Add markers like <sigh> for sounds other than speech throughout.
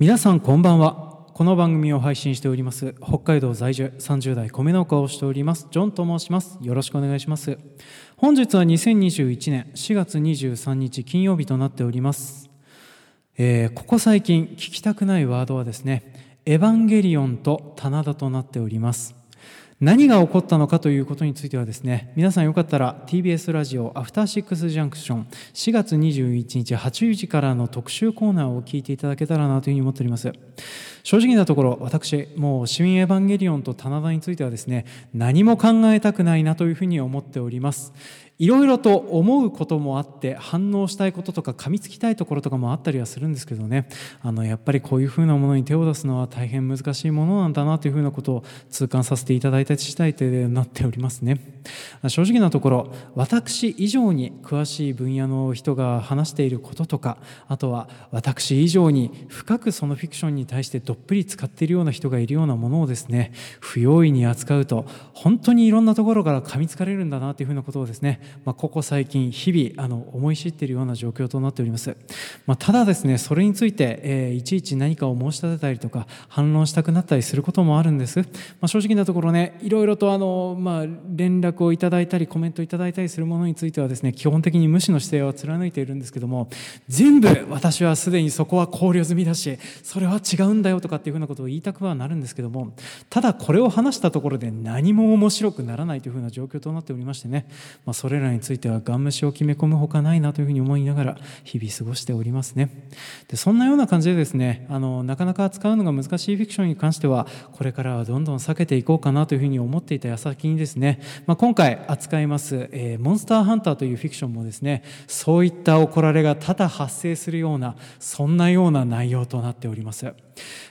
皆さんこんばんは。この番組を配信しております北海道在住30代米農家をしておりますジョンと申します。よろしくお願いします。本日は2021年4月23日金曜日となっております、えーここ最近聞きたくないワードはですねエヴァンゲリオンと棚田となっております。何が起こったのかということについてはですね皆さんよかったら TBS ラジオアフターシックスジャンクション4月21日8時からの特集コーナーを聞いていただけたらなというふうに思っております。正直なところ私もう市民エヴァンゲリオンと棚田についてはですね何も考えたくないなというふうに思っております。いろいろと思うこともあって反応したいこととか噛みつきたいところとかもあったりはするんですけどね。あのやっぱりこういうふうなものに手を出すのは大変難しいものなんだなというふうなことを痛感させていただいた次第となっておりますね。正直なところ私以上に詳しい分野の人が話していることとかあとは私以上に深くそのフィクションに対してどっぷり使っているような人がいるようなものをですね不用意に扱うと本当にいろんなところから噛みつかれるんだなというふうなことをですねまあ、ここ最近日々あの思い知っているような状況となっております、まあ、ただですねそれについて、えーいちいち何かを申し立てたりとか反論したくなったりすることもあるんです、まあ、正直なところねいろいろとあの、まあ、連絡をいただいたりコメントいただいたりするものについてはですね基本的に無視の姿勢は貫いているんですけども全部私はすでにそこは考慮済みだしそれは違うんだよとかっていうふうなことを言いたくはなるんですけどもただこれを話したところで何も面白くならないというふうな状況となっておりましてね、まあ、それらについてはガン虫を決め込むほかないなというふうに思いながら日々過ごしておりますね。でそんなような感じでですねあのなかなか扱うのが難しいフィクションに関してはこれからはどんどん避けていこうかなというふうに思っていた矢先にですね、まあ、今回扱います、えーモンスターハンター」というフィクションもですねそういった怒られが多々発生するようなそんなような内容となっております。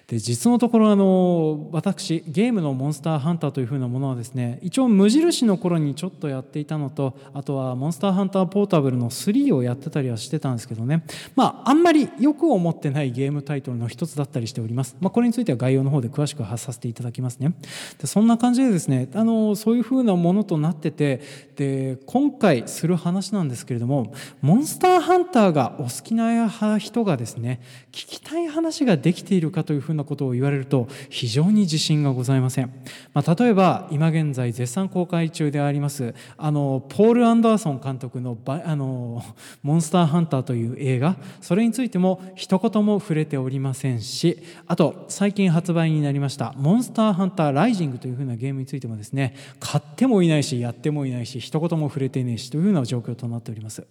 で実のところあの私ゲームの「モンスターハンター」というふうなものはですね一応無印の頃にちょっとやっていたのとあとは「モンスターハンターポータブル」の3をやってたりはしてたんですけどね。まああんまりよく思ってないゲームタイトルの一つだったりしております、まあ、これについては概要の方で詳しく発させていただきますね。でそんな感じでですねあのそういうふうなものとなっててで今回する話なんですけれどもモンスターハンターがお好きな人がですね聞きたい話ができているかというふうなことを言われると非常に自信がございません、まあ、例えば今現在絶賛公開中でありますあのポール・アンダーソン監督のバあの「モンスターハンター」という映画それについても一言も触れておりませんしあと最近発売になりました「モンスターハンター・ライジング」というふうなゲームについてもですね買ってもいないしやってもいないし一言も触れていないしというような状況となっております。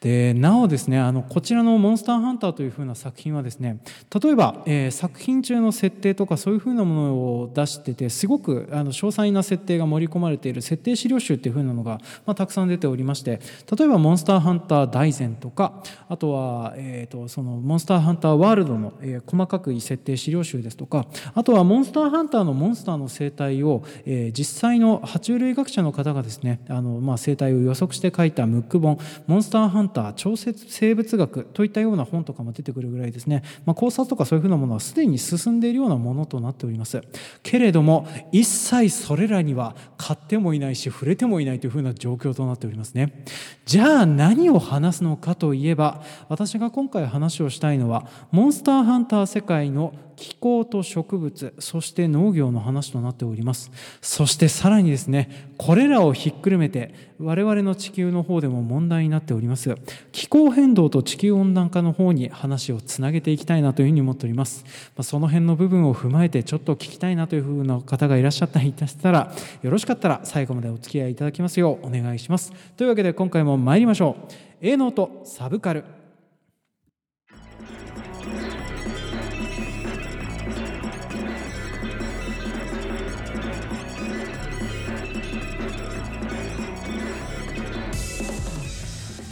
でなおですねあのこちらの「モンスターハンター」というふうな作品はですね例えば、えー作品中の設定とかそういうふうなものを出しててすごくあの詳細な設定が盛り込まれている設定資料集っていうふうなのが、まあ、たくさん出ておりまして例えば「モンスターハンター大全」とかあとは、えー、とそのモンスターハンターワールドの、えー細かく設定資料集ですとかあとはモンスターハンターのモンスターの生態を、えー実際の爬虫類学者の方がですねあの、まあ、生態を予測して書いたムック本「モンスターハンター超説生物学」といったような本とかも出てくるぐらいですね、まあ、考察とかそういうふうなものはすでに進んでいるようなものとなっております。けれども一切それらには買ってもいないし触れてもいないというふうな状況となっておりますね。じゃあ何を話すのかといえば私が今回話をしたいのはモンスターハンター世界の気候と植物そして農業の話となっております。そしてさらにですねこれらをひっくるめて我々の地球の方でも問題になっております。気候変動と地球温暖化の方に話をつなげていきたいなというふうに思っております。まその辺の部分を踏まえてちょっと聞きたいなというふうな方がいらっしゃったりいたしたらよろしかったら最後までお付き合いいただきますようお願いします。というわけで今回も参りましょう。A ノートサブカル。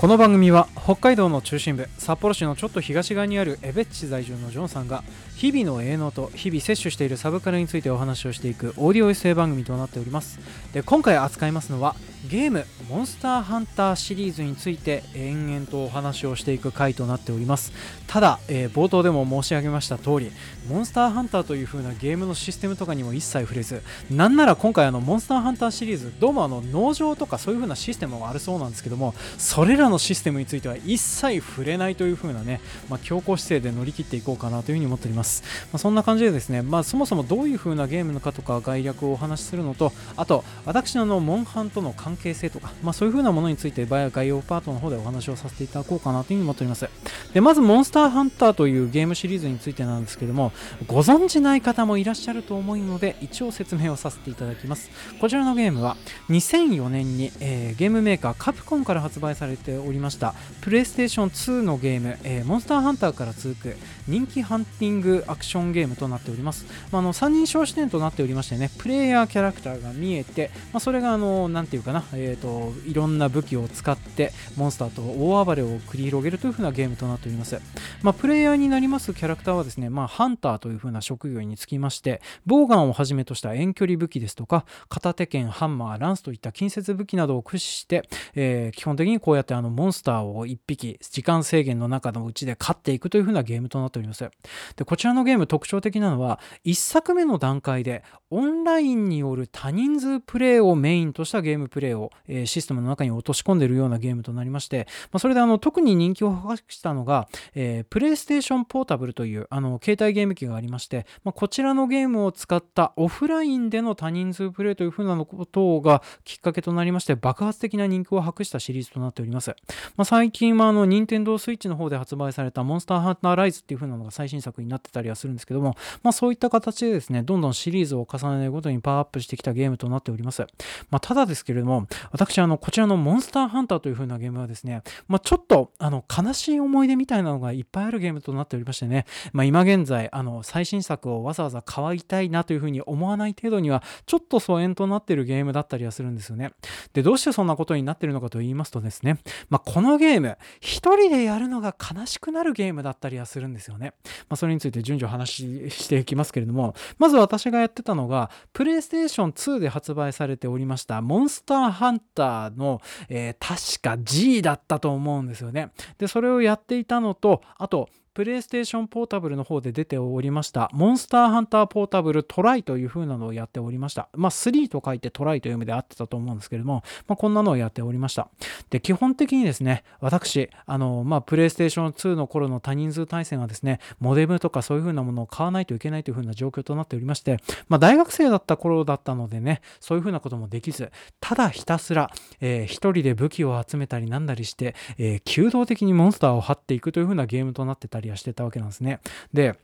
この番組は北海道の中心部札幌市のちょっと東側にあるエベッチ在住のジョンさんが日々の営農と日々摂取しているサブカルについてお話をしていくオーディオエッセイ番組となっております。で今回扱いますのはゲーム「モンスターハンター」シリーズについて延々とお話をしていく回となっております。ただ、えー冒頭でも申し上げました通りモンスターハンターという風なゲームのシステムとかにも一切触れずなんなら今回あのモンスターハンターシリーズどうもあの農場とかそういう風なシステムもあるそうなんですけどもそれらののシステムについては一切触れないという風なね、まあ、強硬姿勢で乗り切っていこうかなというふうに思っております、まあ、そんな感じでですね、まあ、そもそもどういう風なゲームのかとか概略をお話しするのとあと私のあのモンハンとの関係性とか、まあ、そういう風なものについて概要パートの方でお話をさせていただこうかなというふうに思っております。でまずモンスターハンターというゲームシリーズについてなんですけどもご存知ない方もいらっしゃると思うので一応説明をさせていただきます。こちらのゲームは2004年に、えー、ゲームメーカーカプコンから発売されておりました。プレイステーション2のゲーム、えー、モンスターハンターから続く人気ハンティングアクションゲームとなっております、まあ、の3人称視点となっておりましてねプレイヤーキャラクターが見えて、まあ、それがあのなていうかな、えーと、いろんな武器を使ってモンスターと大暴れを繰り広げるという風なゲームとなっております、まあ、プレイヤーになりますキャラクターはですね、ま、ハンターという風な職業につきましてボウガンをはじめとした遠距離武器ですとか片手剣ハンマーランスといった近接武器などを駆使して、えー、基本的にこうやってあのモンスターを1匹時間制限の中のうちで勝っていくという風なゲームとなっております。でこちらのゲーム特徴的なのは1作目の段階でオンラインによる多人数プレイをメインとしたゲームプレイを、えー、システムの中に落とし込んでいるようなゲームとなりまして、まあ、それであの特に人気を博したのが、えー、プレイステーションポータブルというあの携帯ゲーム機がありまして、まあ、こちらのゲームを使ったオフラインでの多人数プレイというふうなことがきっかけとなりまして爆発的な人気を博したシリーズとなっております、まあ、最近はあの任天堂スイッチの方で発売されたモンスターハンターライズっていうふうなのが最新作になってたりはするんですけども、まあ、そういった形でですねどんどんシリーズを重ねるごとにパワーアップしてきたゲームとなっております、まあ、ただですけれども私あのこちらのモンスターハンターというふうなゲームはですね、まあ、ちょっとあの悲しい思い出みたいなのがいっぱいあるゲームとなっておりましてね、まあ、今現在あの最新作をわざわざ買いたいなというふうに思わない程度にはちょっと疎遠となってるゲームだったりはするんですよね。でどうしてそんなことになってるのかと言いますとですね、まあ、このゲーム一人でやるのが悲しくなるゲームだったりはするんですよね、まあ、それについて順序話していきますけれどもまず私がやってたのがプレイステーション2で発売されておりましたモンスターハンターの、えー、確か G だったと思うんですよね。でそれをやっていたのとあとプレイステーションポータブルの方で出ておりました、モンスターハンターポータブルトライという風なのをやっておりました。まあ、3と書いてトライという意味であってたと思うんですけれども、まあ、こんなのをやっておりました。で、基本的にですね、私、あの、まあ、プレイステーション2の頃の多人数対戦はですね、モデムとかそういう風なものを買わないといけないという風な状況となっておりまして、まあ、大学生だった頃だったのでね、そういう風なこともできず、ただひたすら、えー、一人で武器を集めたりなんだりして、えー、弓道的にモンスターを張っていくという風なゲームとなってたりはしてたわけなんですね。で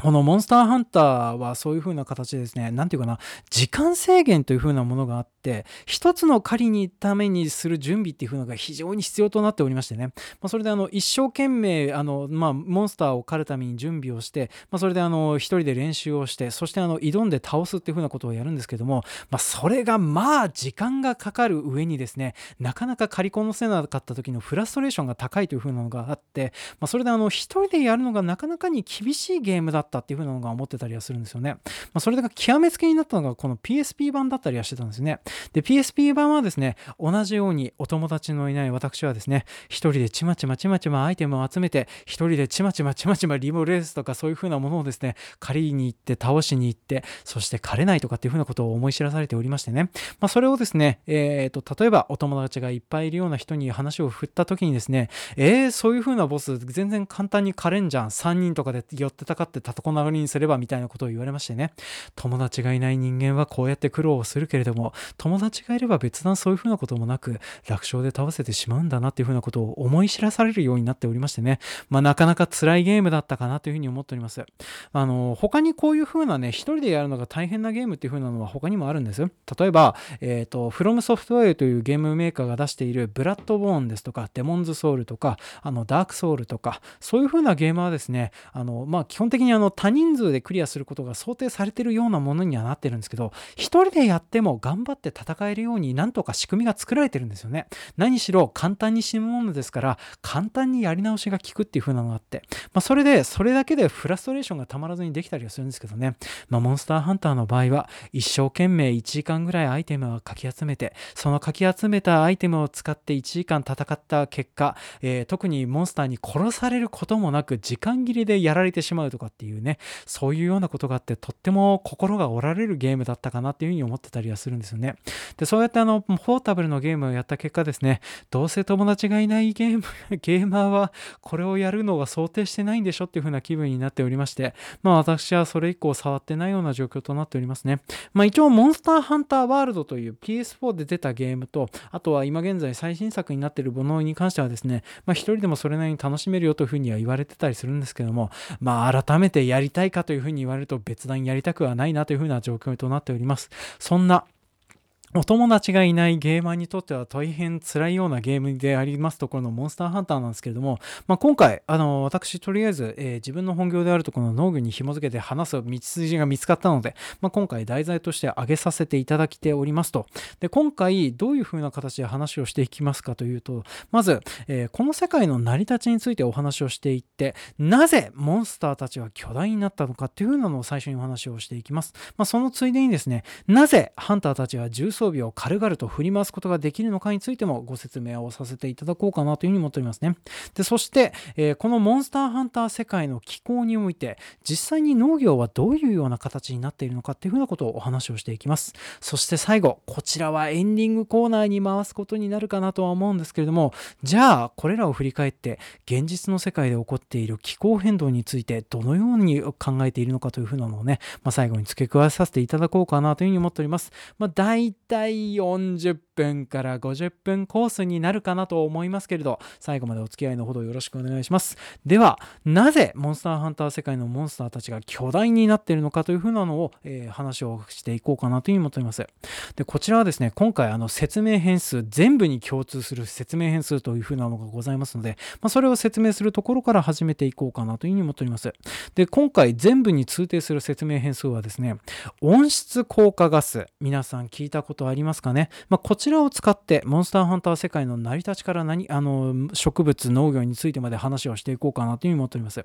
このモンスターハンターはそういう風な形でですね、何て言うかな、時間制限という風なものがあって、一つの狩りにためにする準備っていうのが非常に必要となっておりましてね、まあ、それであの一生懸命あの、まあ、モンスターを狩るために準備をして、まあ、それであの一人で練習をして、そしてあの挑んで倒すっていう風なことをやるんですけども、まあ、それがまあ時間がかかる上にですね、なかなか狩りこなせなかった時のフラストレーションが高いという風なのがあって、まあ、それであの一人でやるのがなかなかに厳しいゲームだったっていう風なのが思ってたりはするんですよね。まあ、それが極めつけになったのがこの PSP 版だったりはしてたんですね。で、PSP 版はですね、同じようにお友達のいない私はですね、一人でちまちまちまちまアイテムを集めて、一人でちまちまちまちまリモレースとかそういう風なものをですね、借りに行って倒しに行って、そして狩れないとかっていう風なことを思い知らされておりましてね、まあ、それをですね、えー、と、例えばお友達がいっぱいいるような人に話を振った時にですね、えー、そういう風なボス全然簡単に狩れんじゃん。3人とかで寄ってたかって戦こなりにすればみたいなことを言われましてね友達がいない人間はこうやって苦労をするけれども友達がいれば別段そういうふうなこともなく楽勝で倒せてしまうんだなっていうふうなことを思い知らされるようになっておりましてね。まあなかなか辛いゲームだったかなというふうに思っております。あの他にこういうふうなね一人でやるのが大変なゲームっていうふうなのは他にもあるんです。例えばえっ、ー、とフロムソフトウェアというゲームメーカーが出しているブラッドボーンですとかデモンズソウルとかあのダークソウルとかそういうふうなゲームはですねあのまあ基本的にあの他人数でクリアすることが想定されてるようなものにはなってるんですけど一人でやっても頑張って戦えるようになんとか仕組みが作られてるんですよね。何しろ簡単に死ぬものですから簡単にやり直しが効くっていう風なのがあって、まあ、それでそれだけでフラストレーションがたまらずにできたりはするんですけどね、まあ、モンスターハンターの場合は一生懸命1時間ぐらいアイテムをかき集めてそのかき集めたアイテムを使って1時間戦った結果、えー、特にモンスターに殺されることもなく時間切れでやられてしまうとかっていうねそういうようなことがあってとっても心が折られるゲームだったかなっていうふうに思ってたりはするんですよね。で、そうやってあの、ポータブルのゲームをやった結果ですね、どうせ友達がいないゲーム、<laughs> ゲーマーはこれをやるのが想定してないんでしょっていう風な気分になっておりまして、まあ私はそれ以降触ってないような状況となっておりますね。まあ一応、モンスターハンターワールドという PS4 で出たゲームと、あとは今現在最新作になっているものに関してはですね、まあ一人でもそれなりに楽しめるよというふうには言われてたりするんですけども、まあ改めてやりたいかというふうに言われると別段やりたくはないなというふうな状況となっております。そんなお友達がいないゲーマーにとっては大変辛いようなゲームでありますところのモンスターハンターなんですけれども、まあ、今回、あの、私とりあえず、えー、自分の本業であるところの農業に紐付けて話す道筋が見つかったので、まあ、今回題材として挙げさせていただきておりますと。で、今回どういう風な形で話をしていきますかというと、まず、えー、この世界の成り立ちについてお話をしていって、なぜモンスターたちは巨大になったのかっていう風なのを最初にお話をしていきます。まあ、そのついでにですね、なぜハンターたちは重装装備を軽々と振り回すことができるのかについてもご説明をさせていただこうかなというふうに思っておりますね。でそして、えー、このモンスターハンター世界の気候において実際に農業はどういうような形になっているのかっていうふうなことをお話をしていきます。そして最後、こちらはエンディングコーナーに回すことになるかなとは思うんですけれども、じゃあこれらを振り返って現実の世界で起こっている気候変動についてどのように考えているのかというふうなのをね、まあ、最後に付け加えさせていただこうかなというふうに思っております。まあ、大体40分から50分コースになるかなと思いますけれど、最後までお付き合いのほどよろしくお願いします。では、なぜモンスターハンター世界のモンスターたちが巨大になっているのかというふうなのを、えー、話をしていこうかなというふうに思っております。で、こちらはですね、今回あの説明変数、全部に共通する説明変数というふうなのがございますので、まあ、それを説明するところから始めていこうかなというふうに思っております。で、今回全部に通定する説明変数はですね、温室効果ガス、皆さん聞いたこととありますかね、まあ、こちらを使ってモンスターハンター世界の成り立ちから何あの植物農業についてまで話をしていこうかなというふうに思っております。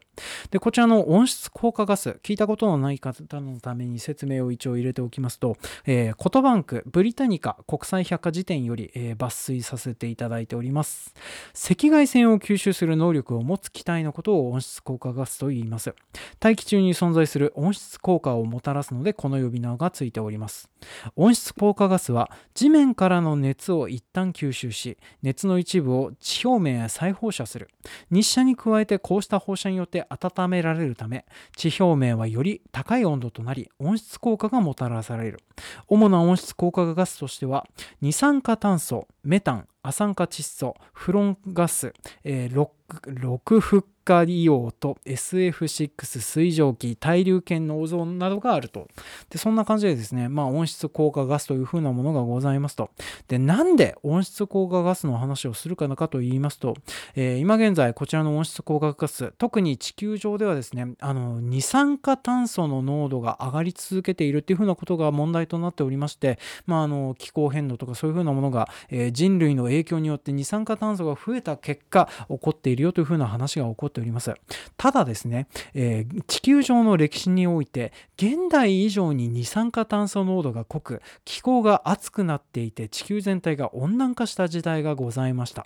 でこちらの温室効果ガス聞いたことのない方のために説明を一応入れておきますと、えー、コトバンクブリタニカ国際百科事典より、えー、抜粋させていただいております。赤外線を吸収する能力を持つ気体のことを温室効果ガスと言います。大気中に存在する温室効果をもたらすのでこの呼び名がついております。温室効果ガスは地面からの熱を一旦吸収し熱の一部を地表面へ再放射する。日射に加えてこうした放射によって温められるため地表面はより高い温度となり温室効果がもたらされる。主な温室効果ガスとしては二酸化炭素メタン亜酸化窒素フロンガス、えー、6フッ化硫黄と SF6 水蒸気対流圏のオゾンなどがあると。でそんな感じでですね、まあ、温室効果ガスというふうなものがございますと。でなんで温室効果ガスの話をするかなかと言いますと、えー、今現在こちらの温室効果ガス特に地球上ではですねあの二酸化炭素の濃度が上がり続けているっていうふうなことが問題となっておりまして、まあ、あの気候変動とかそういうふうなものが、えー、人類の影響によって二酸化炭素が増えた結果起こっているよというふうな話が起こってております。ただですね、えー、地球上の歴史において、現代以上に二酸化炭素濃度が濃く、気候が熱くなっていて、地球全体が温暖化した時代がございました。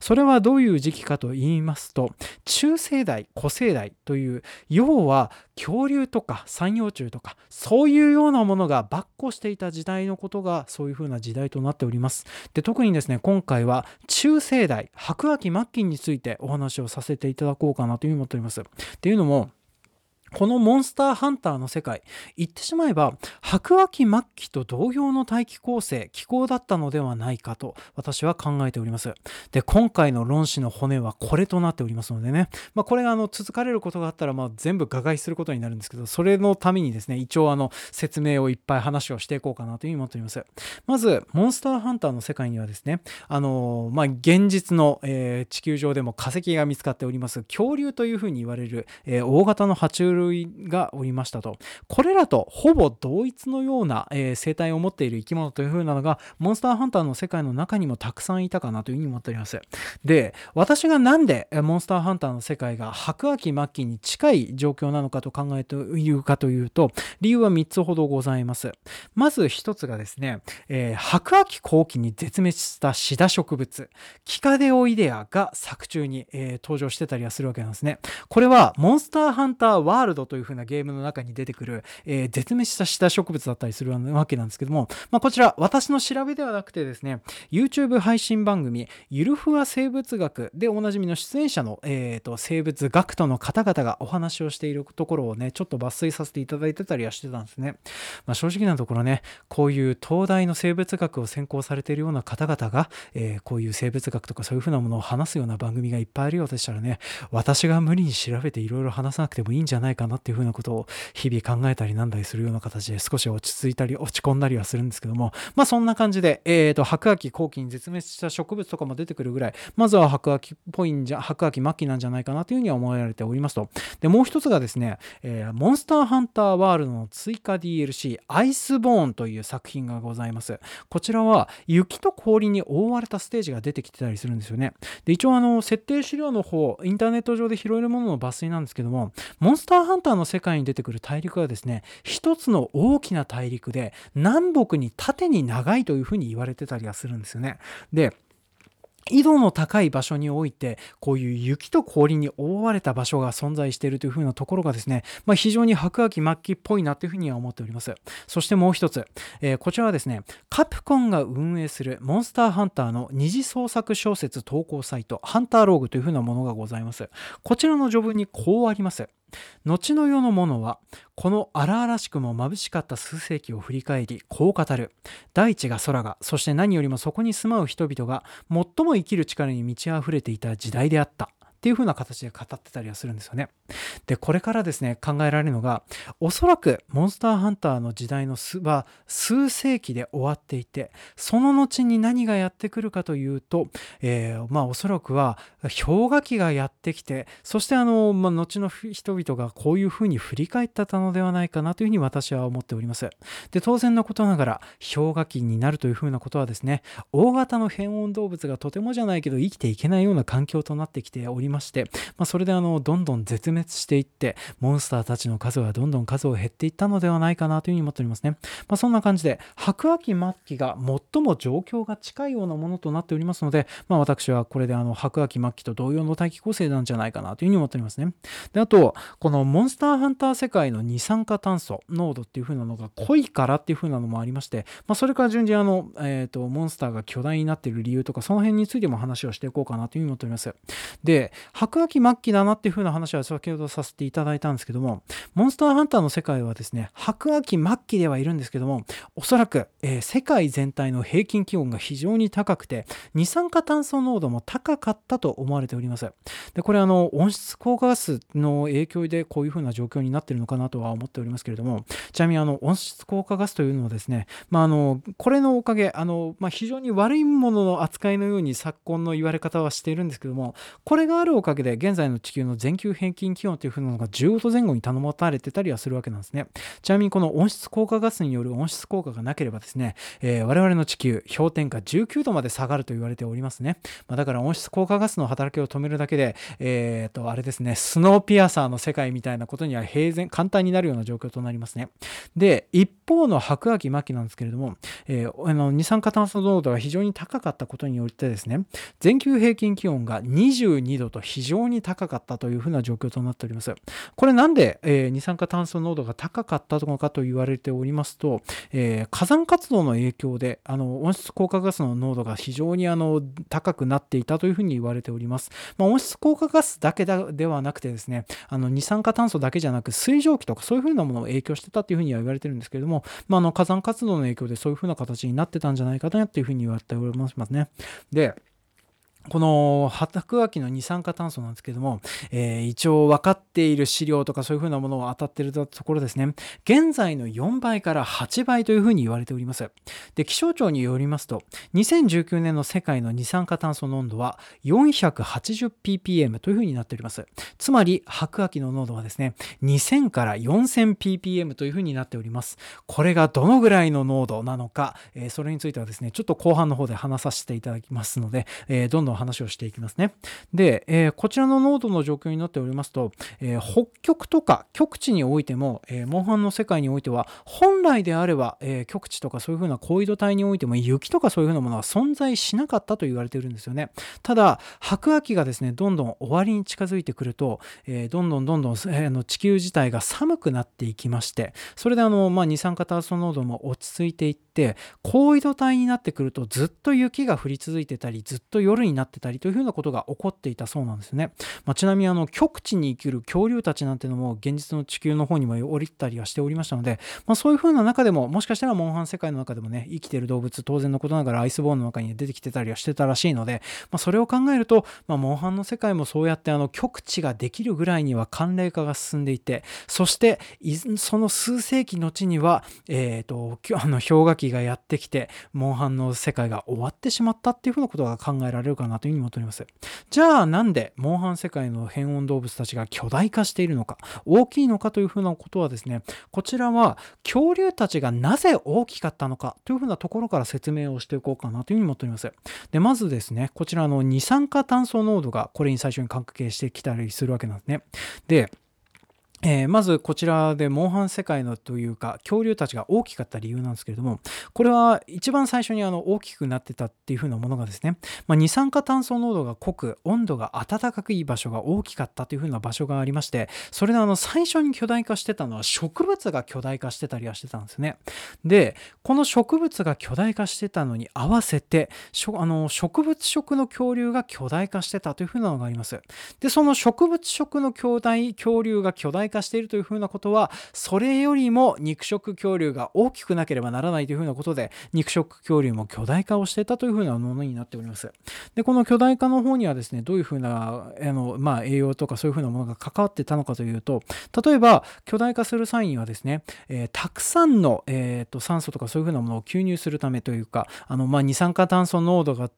それはどういう時期かと言いますと、中生代、古生代という、要は恐竜とか三葉虫とか、そういうようなものが跋扈していた時代のことが、そういうふうな時代となっております。で、特にですね、今回は中生代、白亜紀末期についてお話をさせていただこうかなというふうに思っております。っていうのも、このモンスターハンターの世界、言ってしまえば、白亜紀末期と同様の大気構成、気候だったのではないかと私は考えております。で、今回の論旨の骨はこれとなっておりますのでね、まあ、これがあの続かれることがあったら、まあ、全部瓦解することになるんですけど、それのためにですね、一応あの説明をいっぱい話をしていこうかなというふうに思っております。まず、モンスターハンターの世界にはですね、あのまあ、現実の、えー、地球上でも化石が見つかっております、恐竜というふうに言われる、えー、大型の爬虫類類がおりましたと。これらとほぼ同一のような、えー、生態を持っている生き物という風なのが、モンスターハンターの世界の中にもたくさんいたかなというふうに思っております。で、私がなんでモンスターハンターの世界が白亜紀末期に近い状況なのかと考えているかというと、理由は3つほどございます。まず1つがですね、えー、白亜紀後期に絶滅したシダ植物、キカデオイデアが作中に、えー、登場してたりはするわけなんですね。これはモンスターハンターワールルドという風なゲームの中に出てくる、えー、絶滅した植物だったりするわけなんですけども、まあ、こちら私の調べではなくてですね YouTube 配信番組ゆるふわ生物学でおなじみの出演者の、えーと、生物学徒の方々がお話をしているところをねちょっと抜粋させていただいてたりはしてたんですね、まあ、正直なところねこういう東大の生物学を専攻されているような方々が、えー、こういう生物学とかそういうふうなものを話すような番組がいっぱいあるようでしたらね私が無理に調べていろいろ話さなくてもいいんじゃないかかなっていうふうなことを日々考えたりなんだりするような形で少し落ち着いたり落ち込んだりはするんですけどもまあそんな感じで、えーと、白亜紀後期に絶滅した植物とかも出てくるぐらいまずは白亜紀っぽいんじゃ白亜紀末期なんじゃないかなというふうには思われておりますと。でもう一つがですね、えー、モンスターハンターワールドの追加 DLC アイスボーンという作品がございます。こちらは雪と氷に覆われたステージが出てきてたりするんですよね。で一応あの設定資料の方インターネット上で拾えるものの抜粋なんですけどもモンスターハンハンターの世界に出てくる大陸はですね一つの大きな大陸で南北に縦に長いというふうに言われてたりはするんですよね。で緯度の高い場所においてこういう雪と氷に覆われた場所が存在しているというふうなところがですね、まあ、非常に白亜紀末期っぽいなというふうには思っております。そしてもう一つ、えー、こちらはですねカプコンが運営するモンスターハンターの二次創作小説投稿サイトハンターローグというふうなものがございます。こちらの序文にこうあります。後の世のものはこの荒々しくも眩しかった数世紀を振り返りこう語る。大地が空がそして何よりもそこに住まう人々が最も生きる力に満ち溢れていた時代であった。っていう風な形で語ってたりはするんですよね。で、これからですね、考えられるのが、おそらくモンスターハンターの時代の数は数世紀で終わっていて、その後に何がやってくるかというと、えー、まあおそらくは氷河期がやってきて、そしてあの、まあ、後の人々がこういう風に振り返ったのではないかなというふうに私は思っております。で、当然のことながら、氷河期になるという風なことはですね、大型の変温動物がとてもじゃないけど生きていけないような環境となってきておりますまして、まあ、それであのどんどん絶滅していってモンスターたちの数はどんどん数を減っていったのではないかなというふうに思っておりますね、まあ、そんな感じで白亜紀末期が最も状況が近いようなものとなっておりますので、まあ、私はこれであの白亜紀末期と同様の大気構成なんじゃないかなというふうに思っておりますね。であとこのモンスターハンター世界の二酸化炭素濃度っていう風なのが濃いからっていう風なのもありまして、まあ、それから順次あの、えーと、モンスターが巨大になっている理由とかその辺についても話をしていこうかなというふうに思っております。で白亜紀末期だなっていう風な話は先ほどさせていただいたんですけども、モンスターハンターの世界はですね、白亜紀末期ではいるんですけども、おそらく、えー、世界全体の平均気温が非常に高くて、二酸化炭素濃度も高かったと思われております。で、これあの、温室効果ガスの影響でこういう風な状況になってるのかなとは思っておりますけれども、ちなみにあの、温室効果ガスというのはですね、まあ、あの、これのおかげ、あの、まあ、非常に悪いものの扱いのように昨今の言われ方はしているんですけども、これがあるおかげで現在の地球の全球平均気温というふうなのが15度前後に頼まれてたりはするわけなんですね。ちなみにこの温室効果ガスによる温室効果がなければですね、えー、我々の地球氷点下19度まで下がると言われておりますね。まあ、だから温室効果ガスの働きを止めるだけで、えー、とあれですね、スノーピアサーの世界みたいなことには平然簡単になるような状況となりますね。で、一方の白亜紀末期なんですけれども、えー、あの二酸化炭素濃度が非常に高かったことによってですね、全球平均気温が22度と非常に高かったというふうな状況となっております。これなんで、えー、二酸化炭素濃度が高かったのかと言われておりますと、えー、火山活動の影響であの温室効果ガスの濃度が非常にあの高くなっていたというふうに言われております。まあ、温室効果ガスだけではなくてですね、あの二酸化炭素だけじゃなく水蒸気とかそういうふうなものを影響してたというふうには言われてるんですけれども、まあ、あの火山活動の影響でそういうふうな形になってたんじゃないかなというふうに言われておりますね。で、この白亜紀の二酸化炭素なんですけども、えー、一応分かっている資料とかそういうふうなものを当たっているところですね、現在の4倍から8倍というふうに言われております。で、気象庁によりますと、2019年の世界の二酸化炭素濃度は 480ppm というふうになっております。つまり、白亜紀の濃度はですね、2000から 4000ppm というふうになっております。これがどのぐらいの濃度なのか、えー、それについてはですね、ちょっと後半の方で話させていただきますので、えー、どんどんどん話をしていきますね。で、えー、こちらの濃度の状況になっておりますと、えー、北極とか極地においても、えー、モンハンの世界においては本来であれば、え極地とかそういうふうな高緯度帯においても雪とかそういうふうなものは存在しなかったと言われているんですよね。ただ白亜紀がですねどんどん終わりに近づいてくると、えどんどんどんどん、えの地球自体が寒くなっていきましてそれであの、まあ、二酸化炭素濃度も落ち着いていってって高緯度帯になってくるとずっと雪が降り続いてたりずっと夜になってたりというふうなことが起こっていたそうなんですね、まあ、ちなみにあの極地に生きる恐竜たちなんてのも現実の地球の方にも降りたりはしておりましたので、まあ、そういうふうな中でももしかしたらモンハン世界の中でもね生きてる動物当然のことながらアイスボーンの中に出てきてたりはしてたらしいので、まあ、それを考えると、まあ、モンハンの世界もそうやってあの極地ができるぐらいには寒冷化が進んでいてそしてその数世紀後には、えーと、あの氷河期がやってきてモンハンの世界が終わってしまったっていうふうなことが考えられるかなというふうに思っております。じゃあなんでモンハン世界の変温動物たちが巨大化しているのか大きいのかというふうなことはですねこちらは恐竜たちがなぜ大きかったのかというふうなところから説明をしていこうかなというふうに思っております。でまずですねこちらの二酸化炭素濃度がこれに最初に関係してきたりするわけなんですね。でえー、まずこちらでモンハン世界のというか恐竜たちが大きかった理由なんですけれどもこれは一番最初にあの大きくなってたっていう風なものがですね、まあ、二酸化炭素濃度が濃く温度が暖かくいい場所が大きかったという風な場所がありましてそれであの最初に巨大化してたのは植物が巨大化してたりはしてたんですね。でこの植物が巨大化してたのに合わせてあの植物食の恐竜が巨大化してたという風なのがあります。でその植物食の巨大恐竜が巨大化しているというふうなことはそれよりも肉食恐竜が大きくなければならないというふうなことで肉食恐竜も巨大化をしていたというふうなものになっております。でこの巨大化の方にはですねどういうふうなあの、まあ、栄養とかそういうふうなものが関わってたのかというと例えば巨大化する際にはですね、えー、たくさんの、えーと、酸素とかそういうふうなものを吸入するためというかあの、まあ、二酸化炭素濃度が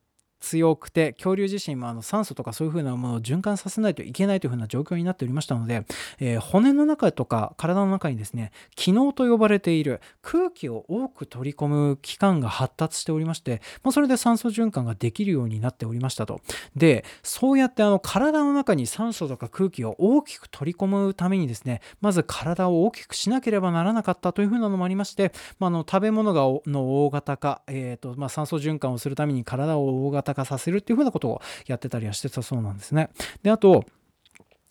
強くて恐竜自身もあの酸素とかそういう風なものを循環させないといけないという風な状況になっておりましたので、えー、骨の中とか体の中にですね機能と呼ばれている空気を多く取り込む器官が発達しておりまして、まあ、それで酸素循環ができるようになっておりましたと。でそうやってあの体の中に酸素とか空気を大きく取り込むためにですねまず体を大きくしなければならなかったという風なのもありまして、まあ、の食べ物がの大型化、えーとまあ、酸素循環をするために体を大型化させるっていうふうなことをやってたりはしてたそうなんですね。であと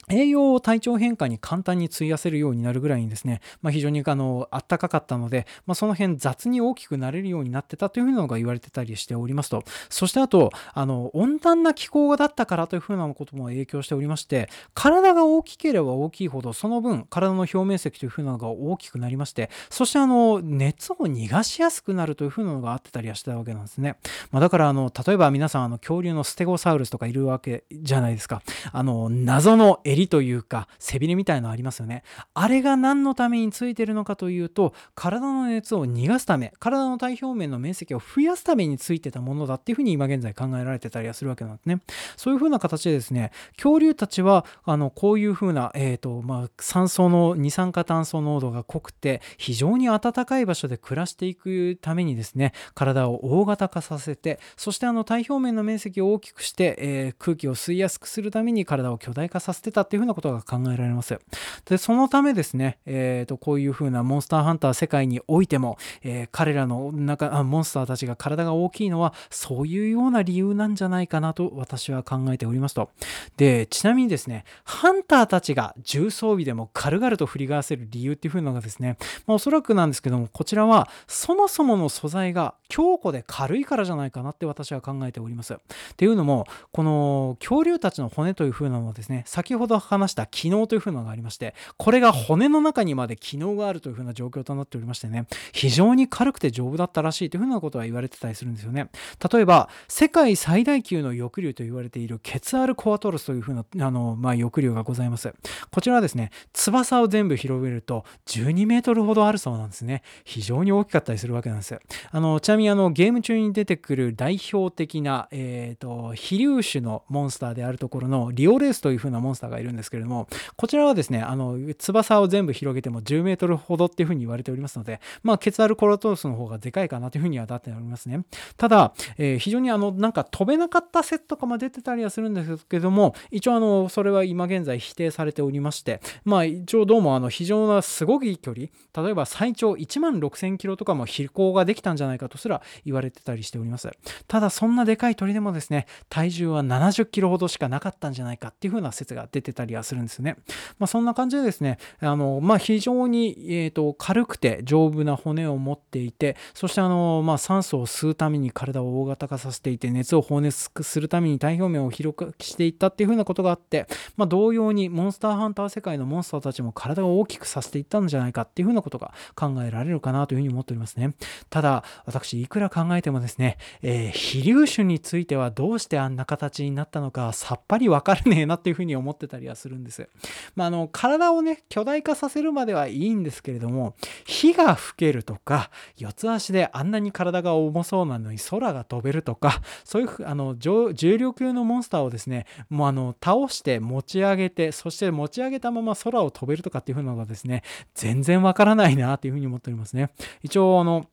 栄養を体調変化に簡単に費やせるようになるぐらいにですね、まあ、非常にあの暖かかったので、まあ、その辺雑に大きくなれるようになってたというふうなのが言われてたりしておりますと。そしてあとあの温暖な気候だったからというふうなことも影響しておりまして体が大きければ大きいほどその分体の表面積というふうなのが大きくなりましてそしてあの熱を逃がしやすくなるというふうなのがあってたりはしたわけなんですね、まあ、だからあの例えば皆さんあの恐竜のステゴサウルスとかいるわけじゃないですか。あの謎の襟というか背びれみたいのありますよね。あれが何のためについてるのかというと体の熱を逃がすため体の体表面の面積を増やすためについてたものだっていうふうに今現在考えられてたりはするわけなんですね。そういうふうな形でですね恐竜たちはあのこういうふうな、えーとまあ、酸素の二酸化炭素濃度が濃くて非常に暖かい場所で暮らしていくためにですね体を大型化させてそしてあの体表面の面積を大きくして、えー、空気を吸いやすくするために体を巨大化させてたっていうふうなことが考えられます。で、そのためですね、えーと、こういう風なモンスターハンター世界においても、えー、彼らの中あモンスターたちが体が大きいのはそういうような理由なんじゃないかなと私は考えておりますと。で、ちなみにですね、ハンターたちが重装備でも軽々と振り回せる理由っていう風なのがですね、まあ、おそらくなんですけども、こちらはそもそもの素材が強固で軽いからじゃないかなって私は考えております。っていうのも、この恐竜たちの骨という風なのはですね、先ほど話した機能という風なのがありまして、これが骨の中にまで機能があるという風な状況となっておりましてね、非常に軽くて丈夫だったらしいという風なことは言われてたりするんですよね。例えば、世界最大級の翼竜と言われているケツアルコアトロスという風なあの、まあ、翼竜がございます。こちらはですね、翼を全部広げると12メートルほどあるそうなんですね。非常に大きかったりするわけなんです。あのちなみにあのゲーム中に出てくる代表的な、えーと、飛竜種のモンスターであるところのリオレースという風なモンスターがいるんですけれども、こちらはですね、あの、翼を全部広げても10メートルほどっていうふうに言われておりますので、まあ、ケツアルコロトースの方がでかいかなというふうにはなっておりますね。ただ、えー、非常にあの、なんか飛べなかったセットとかも出てたりはするんですけども、一応あの、それは今現在否定されておりまして、まあ、一応どうもあの、非常なすごくいい距離、例えば最長1万6000キロとかも飛行ができたんじゃないかとすら言われてたりしております。ただ、そんなでかい鳥でもですね、体重は70キロほどしかなかったんじゃないかっていう風な説が出てたりはするんですね。まあ、そんな感じでですね、あの、まあ、非常に、えーと、軽くて丈夫な骨を持っていて、そしてあの、まあ、酸素を吸うために体を大型化させていて、熱を放熱するために体表面を広くしていったっていう風なことがあって、まあ、同様にモンスターハンター世界のモンスターたちも体を大きくさせていったんじゃないかっていう風なことが考えられるかなというふうに思っておりますね。ただ、私、いくら考えてもですね、えー、飛竜種についてはどうしてあんな形になったのかさっぱりわからねえなっていうふうに思ってたりはするんです。まあ、あの、体をね、巨大化させるまではいいんですけれども、火が吹けるとか、四つ足であんなに体が重そうなのに空が飛べるとか、そういうあの重量級のモンスターをですね、もうあの倒して持ち上げて、そして持ち上げたまま空を飛べるとかっていう風なのがですね、全然わからないなっていうふうに思っておりますね。一応、あの、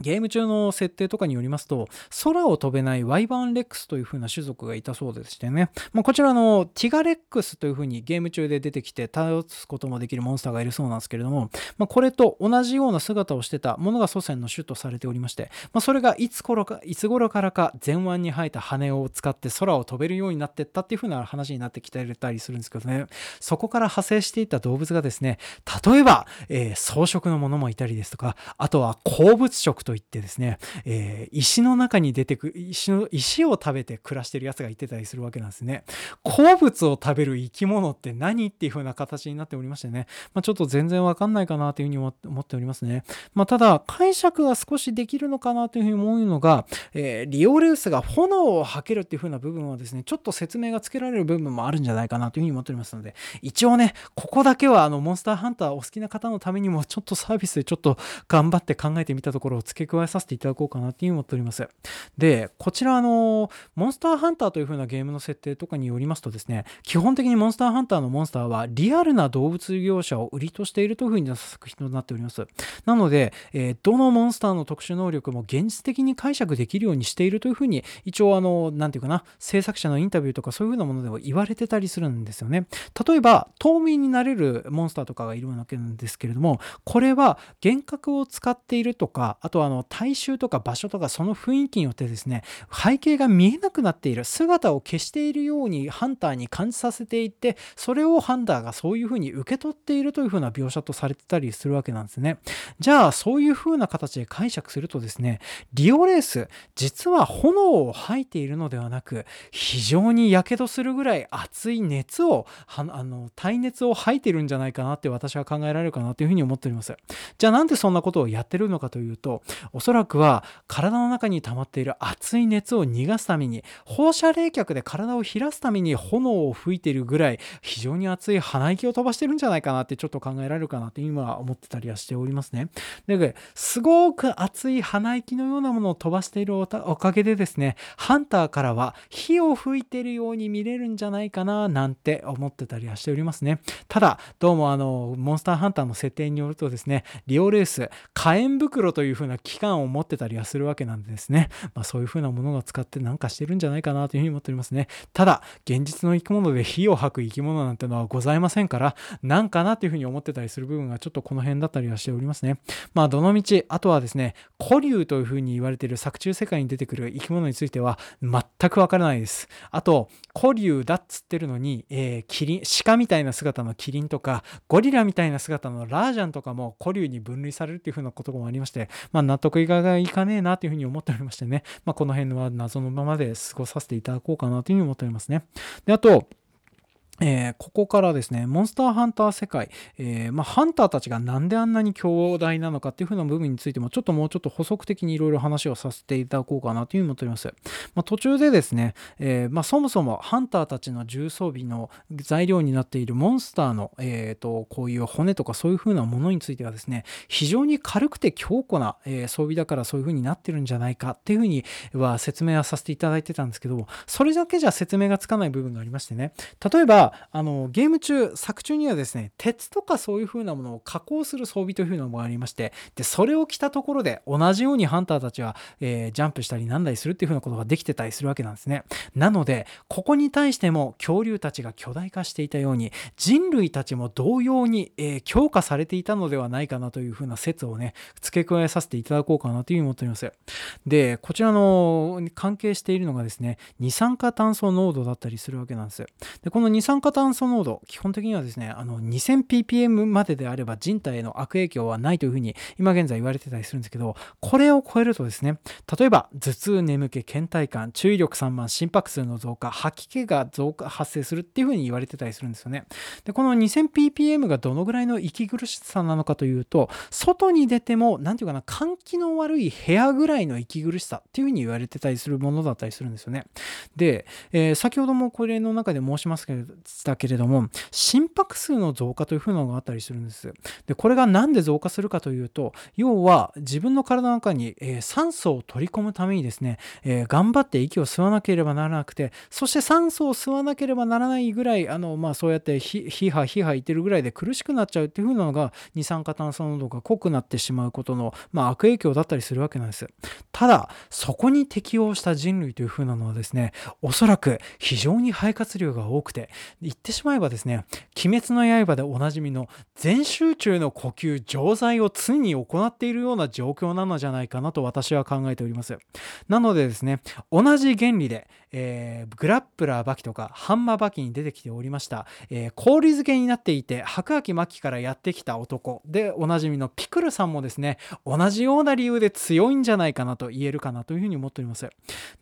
ゲーム中の設定とかによりますと、空を飛べないワイバーンレックスという風な種族がいたそうでしてね、まあ、こちらのティガレックスという風にゲーム中で出てきて倒すこともできるモンスターがいるそうなんですけれども、まあ、これと同じような姿をしてたものが祖先の種とされておりまして、まあ、それがいつ頃か、いつ頃からか前腕に生えた羽を使って空を飛べるようになってったっていう風な話になってきてたりするんですけどね、そこから派生していた動物がですね、例えば、えー、草食のものもいたりですとか、あとは鉱物食とといってですね、えー、石の中に出てく石の石を食べて暮らしてるやつがいてたりするわけなんですね。鉱物を食べる生き物って何っていう風な形になっておりましてね、まあ、ちょっと全然わかんないかなというふうに思っておりますね。まあ、ただ解釈が少しできるのかなというふうに思うのが、えー、リオレウスが炎を吐けるっていう風な部分はですね、ちょっと説明がつけられる部分もあるんじゃないかなというふうに思っておりますので、一応ね、ここだけはあのモンスターハンターお好きな方のためにもちょっとサービスでちょっと頑張って考えてみたところをつけ付け加えさせていただこうかなっていう思っております。で、こちらの、モンスターハンターという風なゲームの設定とかによりますとですね、基本的にモンスターハンターのモンスターはリアルな動物業者を売りとしているという風な作品となっております。なので、えー、どのモンスターの特殊能力も現実的に解釈できるようにしているという風に、一応あの、なんていうかな、制作者のインタビューとかそういう風なものでも言われてたりするんですよね。例えば、冬眠になれるモンスターとかがいるわけなんですけれども、これは幻覚を使っているとか、あとはあの、大衆とか場所とかその雰囲気によってですね、背景が見えなくなっている、姿を消しているようにハンターに感じさせていって、それをハンターがそういうふうに受け取っているというふうな描写とされてたりするわけなんですね。じゃあ、そういうふうな形で解釈するとですね、リオレース、実は炎を吐いているのではなく、非常に火傷するぐらい熱い熱を、あの、耐熱を吐いてるんじゃないかなって私は考えられるかなというふうに思っております。じゃあなんでそんなことをやってるのかというと、おそらくは体の中に溜まっている熱い熱を逃がすために放射冷却で体を冷らすために炎を吹いているぐらい非常に熱い鼻息を飛ばしてるんじゃないかなってちょっと考えられるかなって今思ってたりはしておりますね。ですごく熱い鼻息のようなものを飛ばしているおかげでですねハンターからは火を吹いてるように見れるんじゃないかななんて思ってたりはしておりますね。ただどうもあのモンスターハンターの設定によるとですねリオレース火炎袋という風な器官を持ってたりはするわけなんですね、まあ、そういう風なものを使ってなんかしてるんじゃないかなというふうに思っておりますね。ただ、現実の生き物で火を吐く生き物なんてのはございませんから、なんかなというふうに思ってたりする部分がちょっとこの辺だったりはしておりますね。まあ、どのみち、あとはですね、古竜というふうに言われている作中世界に出てくる生き物については全くわからないです。あと、古竜だっつってるのに、えー、キリン、鹿みたいな姿のキリンとか、ゴリラみたいな姿のラージャンとかも古竜に分類されるっていうふうなこともありまして、まあ、納得いがいかねえなというふうに思っておりましてね、まあ、この辺は謎のままで過ごさせていただこうかなというふうに思っておりますね。で、あと、えー、ここからですね、モンスターハンター世界、えー、まあ、ハンターたちがなんであんなに強大なのかっていう風な部分についても、ちょっともうちょっと補足的にいろいろ話をさせていただこうかなというふうに思っております。まあ、途中でですね、えー、まあ、そもそもハンターたちの重装備の材料になっているモンスターの、えーと、こういう骨とかそういう風なものについてはですね、非常に軽くて強固な、え装備だからそういう風になってるんじゃないかっていう風には説明はさせていただいてたんですけど、それだけじゃ説明がつかない部分がありましてね、例えば、あのゲーム中作中にはですね鉄とかそういう風なものを加工する装備という風なもありましてでそれを着たところで同じようにハンターたちは、えー、ジャンプしたりなんだりするっていう風なことができてたりするわけなんですね。なのでここに対しても恐竜たちが巨大化していたように人類たちも同様に、えー、強化されていたのではないかなという風な説をね付け加えさせていただこうかなというふうに思っております。でこちらの関係しているのがですね二酸化炭素濃度だったりするわけなんです。でこの二酸化炭素濃度基本的にはですねあの 2000ppm までであれば人体への悪影響はないというふうに今現在言われてたりするんですけどこれを超えるとですね例えば頭痛眠気倦怠感注意力散漫心拍数の増加吐き気が増加発生するっていうふうに言われてたりするんですよね。でこの 2000ppm がどのぐらいの息苦しさなのかというと外に出ても何て言うかな換気の悪い部屋ぐらいの息苦しさっていうふうに言われてたりするものだったりするんですよね。で、えー、先ほどもこれの中で申しますけれどしたけれども心拍数の増加というふうなのがあったりするんです。でこれが何で増加するかというと要は自分の体の中に、えー、酸素を取り込むためにですね、えー、頑張って息を吸わなければならなくてそして酸素を吸わなければならないぐらいあの、まあ、そうやってヒハヒハ言ってるぐらいで苦しくなっちゃうっていうふうなのが二酸化炭素濃度が濃くなってしまうことの、まあ、悪影響だったりするわけなんです。ただそこに適応した人類というふうなのはですねおそらく非常に肺活量が多くて言ってしまえばですね鬼滅の刃でおなじみの全集中の呼吸常在を常に行っているような状況なのじゃないかなと私は考えております。なのでですね同じ原理で、えー、グラップラーバキとかハンマーバキに出てきておりました、えー、氷漬けになっていて白亜紀末期からやってきた男でおなじみのピクルさんもですね同じような理由で強いんじゃないかなと言えるかなというふうに思っております。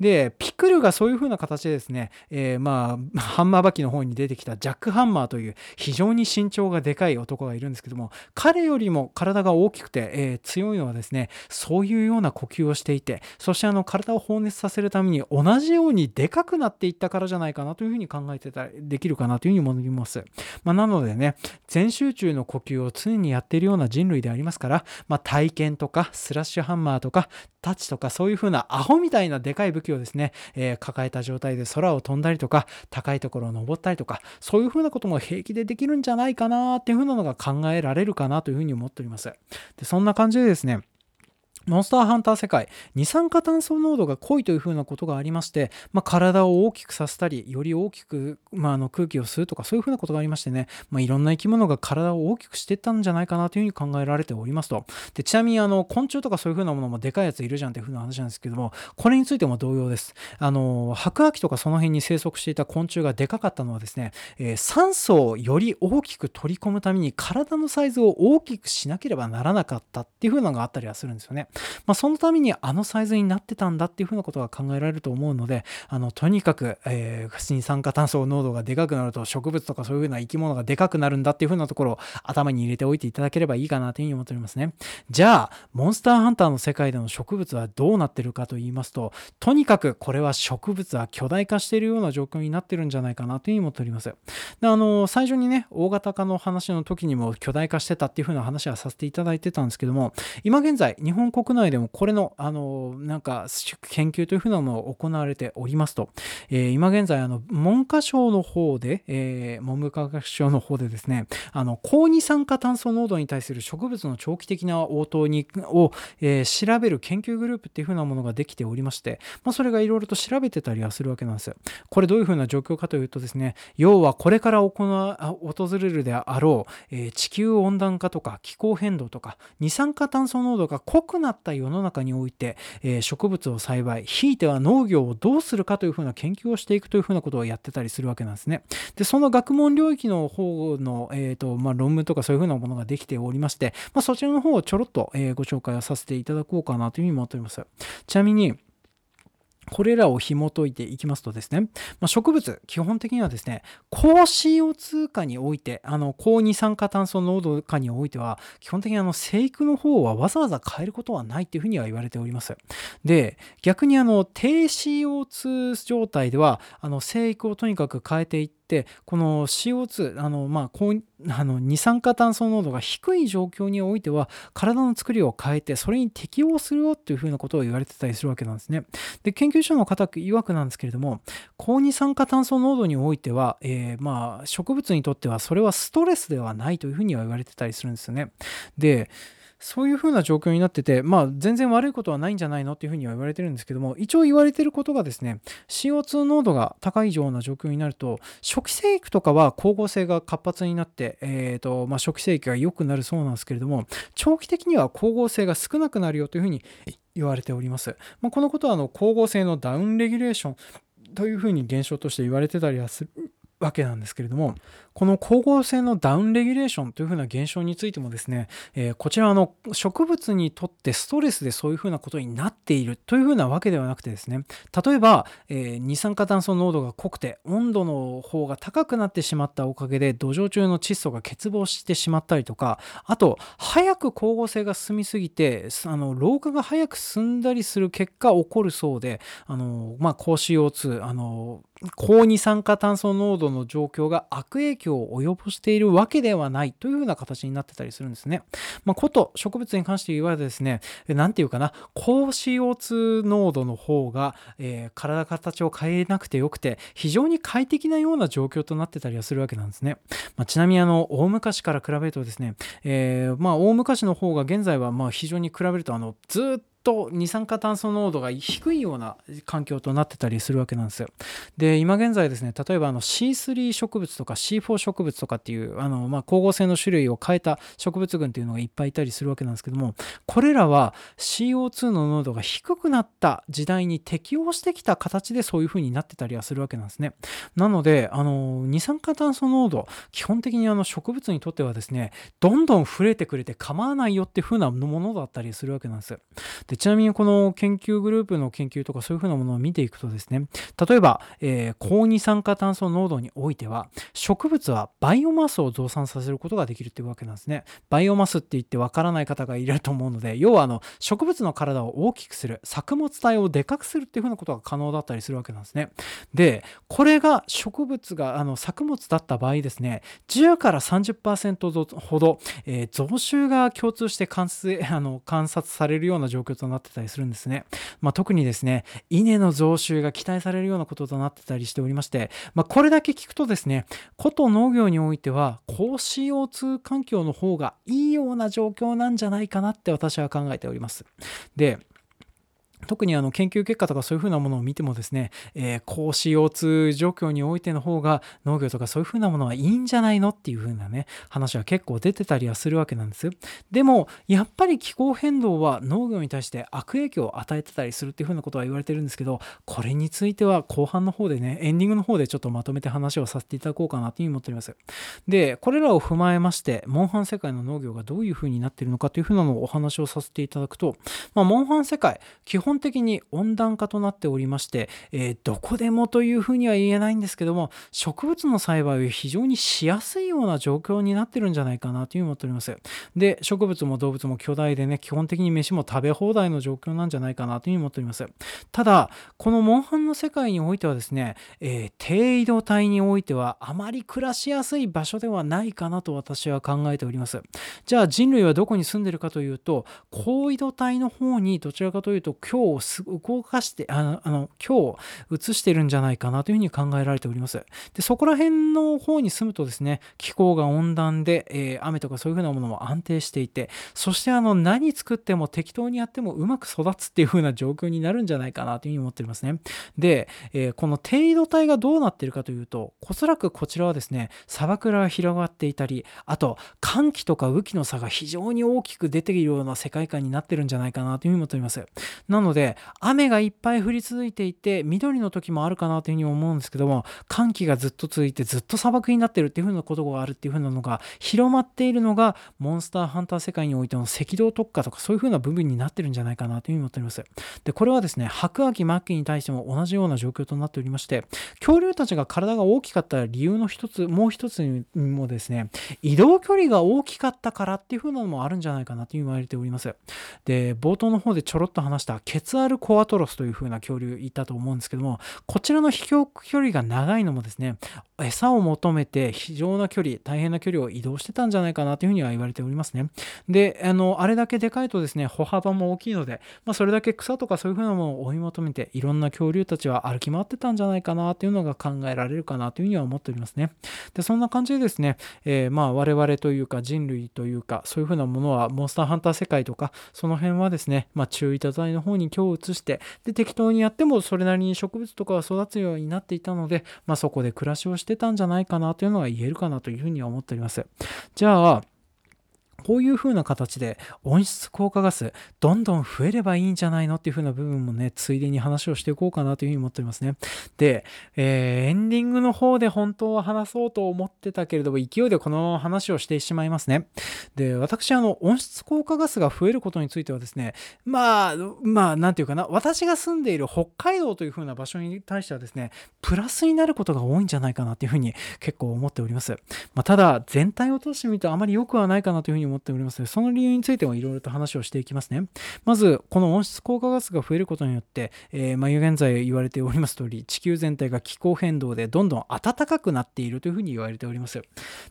でピクルがそういう風な形でですね、えー、まあハンマーバキの方に出てきたジャック・ハンマーという非常に身長がでかい男がいるんですけども彼よりも体が大きくて、えー、強いのはですねそういうような呼吸をしていてそしてあの体を放熱させるために同じようにでかくなっていったからじゃないかなというふうに考えてたできるかなというふうに思います、まあ、なのでね全集中の呼吸を常にやっているような人類でありますから、まあ、体験とかスラッシュハンマーとかタッチとかそういう風なアホみたいなでかい武器をですね、えー、抱えた状態で空を飛んだりとか高いところを登ったりとかそういうふうなことも平気でできるんじゃないかなっていうふうなのが考えられるかなというふうに思っております。でそんな感じでですねモンスターハンター世界、二酸化炭素濃度が濃いというふうなことがありまして、まあ、体を大きくさせたり、より大きく、まあ、の空気を吸うとか、そういうふうなことがありましてね、まあ、いろんな生き物が体を大きくしていったんじゃないかなというふうに考えられておりますと。でちなみにあの昆虫とかそういうふうなものもでかいやついるじゃんっていうふうな話なんですけども、これについても同様です。あの白亜紀とかその辺に生息していた昆虫がでかかったのはですね、えー、酸素をより大きく取り込むために体のサイズを大きくしなければならなかったっていうふうなのがあったりはするんですよね。まあ、そのためにあのサイズになってたんだっていうふうなことが考えられると思うのであのとにかく、えー、二酸化炭素濃度がでかくなると植物とかそういうふうな生き物がでかくなるんだっていうふうなところを頭に入れておいていただければいいかなというふうに思っておりますね。じゃあモンスターハンターの世界での植物はどうなってるかと言いますととにかくこれは植物は巨大化しているような状況になってるんじゃないかなというふうに思っております。であの最初にね大型化の話の時にも巨大化してたっていうふうな話はさせていただいてたんですけども今現在日本国内でもこれのあのなんか研究というふうなものを行われておりますと、えー、今現在あの文科省の方で、えー、文部科学省の方でですねあの高二酸化炭素濃度に対する植物の長期的な応答にを、えー、調べる研究グループっていうふうなものができておりまして、まあ、それがいろいろと調べてたりはするわけなんです。これどういうふうな状況かというとですね要はこれから行わ訪れるであろう、えー、地球温暖化とか気候変動とか二酸化炭素濃度が濃くななった世の中において、えー、植物を栽培ひいては農業をどうするかというふうな研究をしていくというふうなことをやってたりするわけなんですね。でその学問領域の方の、えーとまあ、論文とかそういうふうなものができておりまして、まあ、そちらの方をちょろっと、えー、ご紹介をさせていただこうかなというふうに思っております。ちなみにこれらを紐解いていきますとですね、まあ、植物、基本的にはですね、高 CO2 化において、あの高二酸化炭素濃度化においては、基本的にあの生育の方はわざわざ変えることはないっていうふうには言われております。で、逆にあの低 CO2 状態では、あの生育をとにかく変えていって、ってこの CO2 あの、まあ、こうあの二酸化炭素濃度が低い状況においては体の作りを変えてそれに適応するよっていうふうなことを言われてたりするわけなんですね。で研究所の方曰くなんですけれども高二酸化炭素濃度においては、えー、まあ植物にとってはそれはストレスではないというふうには言われてたりするんですよね。でそういうふうな状況になってて、まあ、全然悪いことはないんじゃないのっていうふうには言われてるんですけども、一応言われてることがですね、CO2 濃度が高いような状況になると、初期生育とかは光合成が活発になって、えーとまあ、初期生育が良くなるそうなんですけれども、長期的には光合成が少なくなるよというふうに言われております。まあ、このことはあの光合成のダウンレギュレーションというふうに現象として言われてたりはするわけなんですけれども、この光合成のダウンレギュレーションというふうな現象についてもですね、えー、こちらの植物にとってストレスでそういうふうなことになっているというふうなわけではなくてですね、例えば、えー、二酸化炭素濃度が濃くて温度の方が高くなってしまったおかげで土壌中の窒素が欠乏してしまったりとか、あと、早く光合成が進みすぎて、あの老化が早く進んだりする結果起こるそうで、あのまあ、高 CO2、あの高二酸化炭素濃度の状況が悪影響を及ぼしているわけではないというふうな形になってたりするんですね。まあ、こと植物に関して言われてですね、何て言うかな、高 CO2 濃度の方が、えー、体形を変えなくてよくて、非常に快適なような状況となってたりはするわけなんですね。まあ、ちなみにあの、大昔から比べるとですね、えー、まあ、大昔の方が現在はまあ非常に比べるとあの、ずっとと二酸化炭素濃度が低いような環境となってたりするわけなんですよ。で今現在ですね例えばあの C3 植物とか C4 植物とかっていうあの、まあ、光合成の種類を変えた植物群っていうのがいっぱいいたりするわけなんですけどもこれらは CO2 の濃度が低くなった時代に適応してきた形でそういう風になってたりはするわけなんですね。なのであの二酸化炭素濃度基本的にあの植物にとってはですねどんどん増えてくれて構わないよっていう風なものだったりするわけなんです。でちなみにこの研究グループの研究とかそういうふうなものを見ていくとですね例えば、えー、高二酸化炭素濃度においては植物はバイオマスを増産させることができるっていうわけなんですね。バイオマスって言ってわからない方がいると思うので要はあの植物の体を大きくする作物体をでかくするっていうふうなことが可能だったりするわけなんですね。でこれが植物があの作物だった場合ですね10から30%ほど、えー、増収が共通して観察あの観察されるような状況となってたりするんですね。まあ、特にですね、稲の増収が期待されるようなこととなってたりしておりまして、まあ、これだけ聞くとですね、古都農業においては高 CO2 環境の方がいいような状況なんじゃないかなって私は考えております。で、特にあの研究結果とかそういうふうなものを見てもですね、えー、高 CO2 状況においての方が農業とかそういうふうなものはいいんじゃないのっていうふうなね、話は結構出てたりはするわけなんです。でも、やっぱり気候変動は農業に対して悪影響を与えてたりするっていうふうなことは言われてるんですけど、これについては後半の方でね、エンディングの方でちょっとまとめて話をさせていただこうかなというふうに思っております。で、これらを踏まえまして、モンハン世界の農業がどういうふうになっているのかというふうなのをお話をさせていただくと、まあ、モンハン世界、基本本的に温暖化となっておりまして、えー、どこでもというふうには言えないんですけども植物の栽培は非常にしやすいような状況になってるんじゃないかなというふうに思っております。で植物も動物も巨大でね基本的に飯も食べ放題の状況なんじゃないかなというふうに思っております。ただこのモンハンの世界においてはですね、えー、低緯度帯においてはあまり暮らしやすい場所ではないかなと私は考えております。じゃあ人類はどこに住んでるかというと高緯度帯の方にどちらかというと今日を動かして、あの、あの今日を移してるんじゃないかなというふうに考えられております。で、そこら辺の方に住むとですね、気候が温暖で、えー、雨とかそういうふうなものも安定していて、そしてあの、何作っても適当にやってもうまく育つっていうふうな状況になるんじゃないかなというふうに思っておりますね。で、えー、この低緯度帯がどうなってるかというと、おそらくこちらはですね、砂漠が広がっていたり、あと、寒気とか雨季の差が非常に大きく出ているような世界観になってるんじゃないかなというふうに思っております。なのので、雨がいっぱい降り続いていて緑の時もあるかなというふうに思うんですけども寒気がずっと続いてずっと砂漠になってるっていうふうなことがあるっていうふうなのが広まっているのがモンスターハンター世界においての赤道特化とかそういうふうな部分になってるんじゃないかなというふうに思っております。でこれはですね白亜紀末期に対しても同じような状況となっておりまして恐竜たちが体が大きかった理由の一つもう一つにもですね移動距離が大きかったからっていうふうなのもあるんじゃないかなと言われております。で冒頭の方でちょろっと話した血ケツアルコアトロスという風な恐竜いたと思うんですけども、こちらの飛行距離が長いのもですね、餌を求めて非常な距離、大変な距離を移動してたんじゃないかなというふうには言われておりますね。で、あの、あれだけでかいとですね、歩幅も大きいので、まあ、それだけ草とかそういうふうなものを追い求めて、いろんな恐竜たちは歩き回ってたんじゃないかなというのが考えられるかなというふうには思っておりますね。で、そんな感じでですね、えー、まあ、我々というか人類というか、そういうふうなものは、モンスターハンター世界とか、その辺はですね、まあ、中位多剤の方に今日移して、で、適当にやってもそれなりに植物とかは育つようになっていたので、まあ、そこで暮らしをしてたんじゃないかなというのが言えるかなというふうには思っております。じゃあ、こういう風な形で温室効果ガスどんどん増えればいいんじゃないのっていう風な部分もね、ついでに話をしていこうかなという風に思っておりますね。で、えー、エンディングの方で本当は話そうと思ってたけれども、勢いでこの話をしてしまいますね。で、私、あの、温室効果ガスが増えることについてはですね、まあ、まあ、なんていうかな、私が住んでいる北海道という風な場所に対してはですね、プラスになることが多いんじゃないかなっていう風に結構思っております。まあ、ただ、全体を通してみるとあまり良くはないかなという風に思っておりますその理由についてもいろいろと話をしていきますね。まず、この温室効果ガスが増えることによって、えー、まあ、現在言われております通り、地球全体が気候変動でどんどん暖かくなっているというふうに言われております。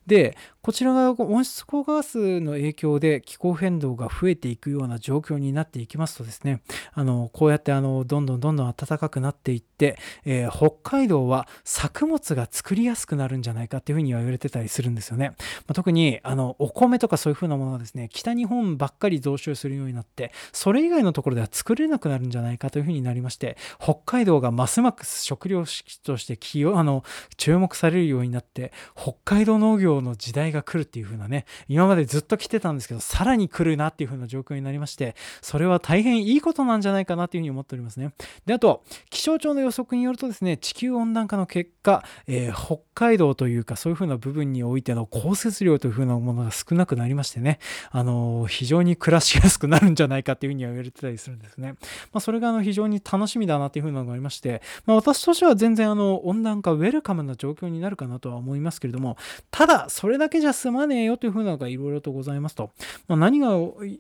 で、こちらが温室効果ガスの影響で気候変動が増えていくような状況になっていきますとですね、あのこうやってあのどんどんどんどん暖かくなっていって、えー、北海道は作物が作りやすくなるんじゃないかっていうふうには言われてたりするんですよね。まあ、特にあのお米とかそういうふうなものがですね、北日本ばっかり増収するようになって、それ以外のところでは作れなくなるんじゃないかというふうになりまして、北海道がますます食料式としてあの注目されるようになって、北海道農業の時代が来るっていう風なね、今までずっと来てたんですけど、さらに来るなっていう風な状況になりまして、それは大変いいことなんじゃないかなという風に思っておりますね。で、あと、気象庁の予測によるとですね、地球温暖化の結果、えー、北海道というかそういう風な部分においての降雪量という風なものが少なくなりましてね、あの、非常に暮らしやすくなるんじゃないかっていう風には言われてたりするんですね。まあ、それがあの非常に楽しみだなっていう風なのがありまして、まあ、私としては全然あの温暖化ウェルカムな状況になるかなとは思いますけれども、ただ、それだけじゃ済まねえよという風なのがいろいろとございますと。まあ、何が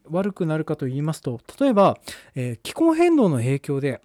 悪くなるかと言いますと、例えば、えー、気候変動の影響で、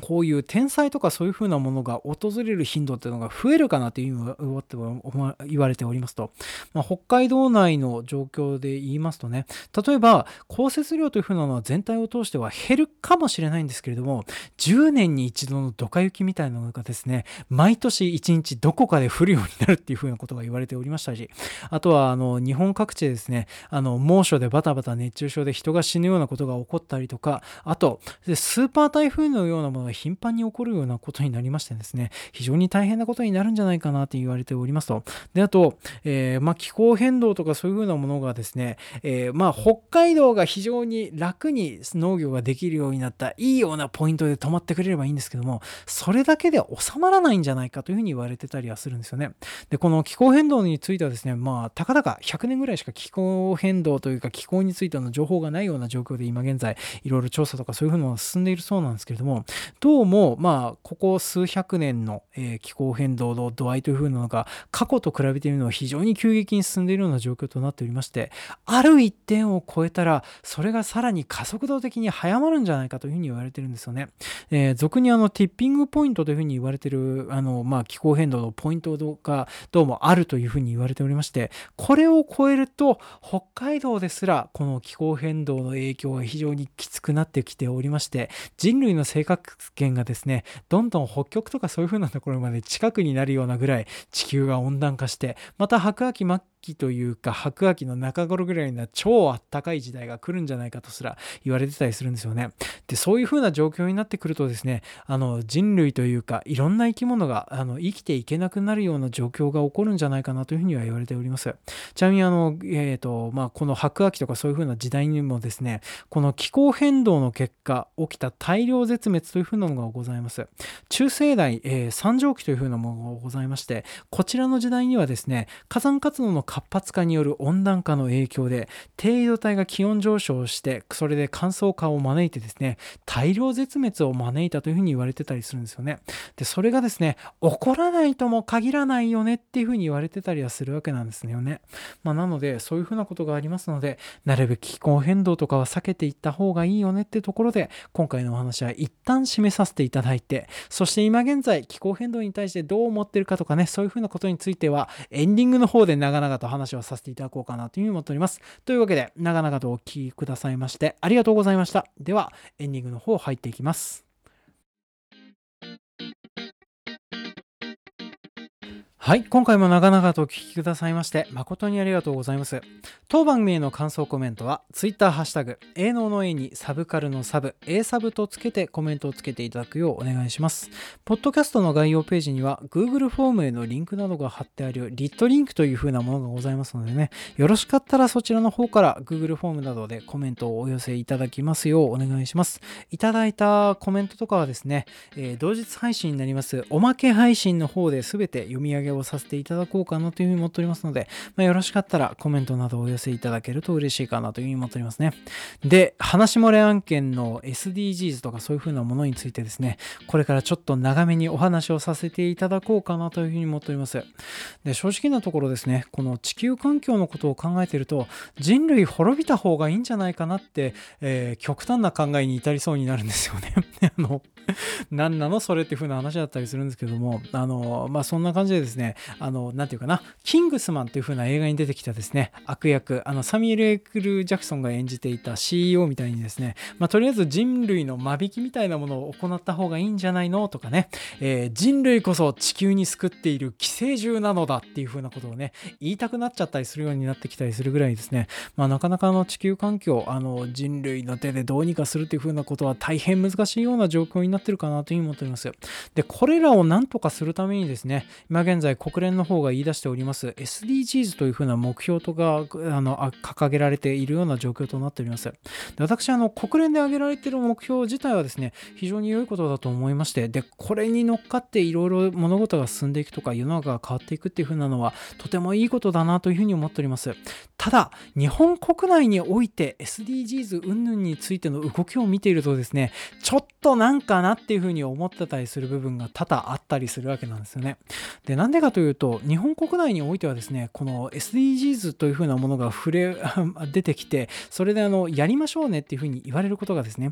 こういう天災とかそういうふうなものが訪れる頻度っていうのが増えるかなというふうに言われておりますと、まあ、北海道内の状況で言いますとね、例えば降雪量というふうなのは全体を通しては減るかもしれないんですけれども、10年に一度のドカ雪みたいなのがですね、毎年1日どこかで降るようになるっていうふうなことが言われておりましたし、あとはあの日本各地でですね、あの猛暑でバタバタ熱中症で人が死ぬようなことが起こったりとか、あとスーパー台風のようなものが頻繁に起こるようなことになりましてですね、非常に大変なことになるんじゃないかなと言われておりますと。で、あと、えー、まあ、気候変動とかそういうふうなものがですね、えー、まあ、北海道が非常に楽に農業ができるようになったいいようなポイントで止まってくれればいいんですけども、それだけで収まらないんじゃないかというふうに言われてたりはするんですよね。で、この気候変動についてはですね、まあ、たかだか100年ぐらいしか気候変動というか気候についての情報がないような状況で今現在いろいろ調査とかそういうふうなのが進んでいるそうなんですけれども、どうも、まあ、ここ数百年の、気候変動の度合いというふうなのが、過去と比べてみるのは非常に急激に進んでいるような状況となっておりまして、ある一点を超えたら、それがさらに加速度的に早まるんじゃないかというふうに言われてるんですよね。えー、俗にあの、ティッピングポイントというふうに言われてる、あの、まあ、気候変動のポイントがどうもあるというふうに言われておりまして、これを超えると、北海道ですら、この気候変動の影響が非常にきつくなってきておりまして、人類の生活圏がですね、どんどん北極とかそういう風なところまで近くになるようなぐらい地球が温暖化して、また白亜紀末期というか白亜紀の中頃ぐらいな超あったかい時代が来るんじゃないかとすら言われてたりするんですよね。で、そういう風な状況になってくるとですね、あの人類というかいろんな生き物があの生きていけなくなるような状況が起こるんじゃないかなというふうには言われております。ちなみにあの、えーとまあ、この白亜紀とかそういう風な時代にもですね、この気候変動の結果起きた大量絶滅という風のがございます。中生代、えー、三畳紀というふうなものがございまして、こちらの時代にはですね、火山活動の活発化による温暖化の影響で、低緯度帯が気温上昇して、それで乾燥化を招いてですね、大量絶滅を招いたというふうに言われてたりするんですよね。で、それがですね、起こらないとも限らないよねっていうふうに言われてたりはするわけなんですよね。まあ、なので、そういうふうなことがありますので、なるべく気候変動とかは避けていった方がいいよねってところで、今回のお話は一旦締めさせていただいて、そして今現在、気候変動に対してどう思ってるかとかね、そういうふうなことについては、エンディングの方で長々と話をさせていただこうかなというふうに思っております。というわけで、長々とお聴きくださいまして、ありがとうございました。では、エンディングの方入っていきます。はい、今回も長々とお聞きくださいまして誠にありがとうございます。当番組への感想コメントは Twitter ハッシュタグ、営農の A にサブカルのサブ、A サブとつけてコメントをつけていただくようお願いします。ポッドキャストの概要ページには Google フォームへのリンクなどが貼ってあるリットリンクという風なものがございますのでね、よろしかったらそちらの方から Google フォームなどでコメントをお寄せいただきますようお願いします。いただいたコメントとかはですね、えー、同日配信になりますおまけ配信の方で全て読み上げをさせていただこうかなというふうに思っておりますので、まあ、よろしかったらコメントなどをお寄せいただけると嬉しいかなというふうに思っておりますね。で、話漏れ案件の SDGs とかそういうふうなものについてですね、これからちょっと長めにお話をさせていただこうかなというふうに思っております。で、正直なところですね、この地球環境のことを考えていると、人類滅びた方がいいんじゃないかなって、えー、極端な考えに至りそうになるんですよね。<laughs> あの何なのそれっていう風な話だったりするんですけども、あの、まあ、そんな感じでですね、あの、なんていうかな、キングスマンっていう風な映画に出てきたですね、悪役、あの、サミュエル・エクル・ジャクソンが演じていた CEO みたいにですね、まあ、とりあえず人類の間引きみたいなものを行った方がいいんじゃないのとかね、えー、人類こそ地球に救っている寄生獣なのだっていう風なことをね、言いたくなっちゃったりするようになってきたりするぐらいですね、まあ、なかなかの地球環境、あの、人類の手でどうにかするっていう風なことは大変難しいような状況になってるかなというふうに思っております。で、これらを何とかするためにですね、今現在国連の方が言い出しております SDGs というふうな目標とかあの掲げられているような状況となっております。で私、あの、国連で挙げられている目標自体はですね、非常に良いことだと思いまして、で、これに乗っかっていろいろ物事が進んでいくとか、世の中が変わっていくっていうふうなのは、とてもいいことだなというふうに思っております。ただ、日本国内において SDGs 云々についての動きを見ているとですね、ちょっとなんかなっていうふうに思ってたりする部分が多々あったりするわけなんですよね。で、なんでかというと、日本国内においてはですね、この SDGs というふうなものが触れ、<laughs> 出てきて、それであの、やりましょうねっていうふうに言われることがですね、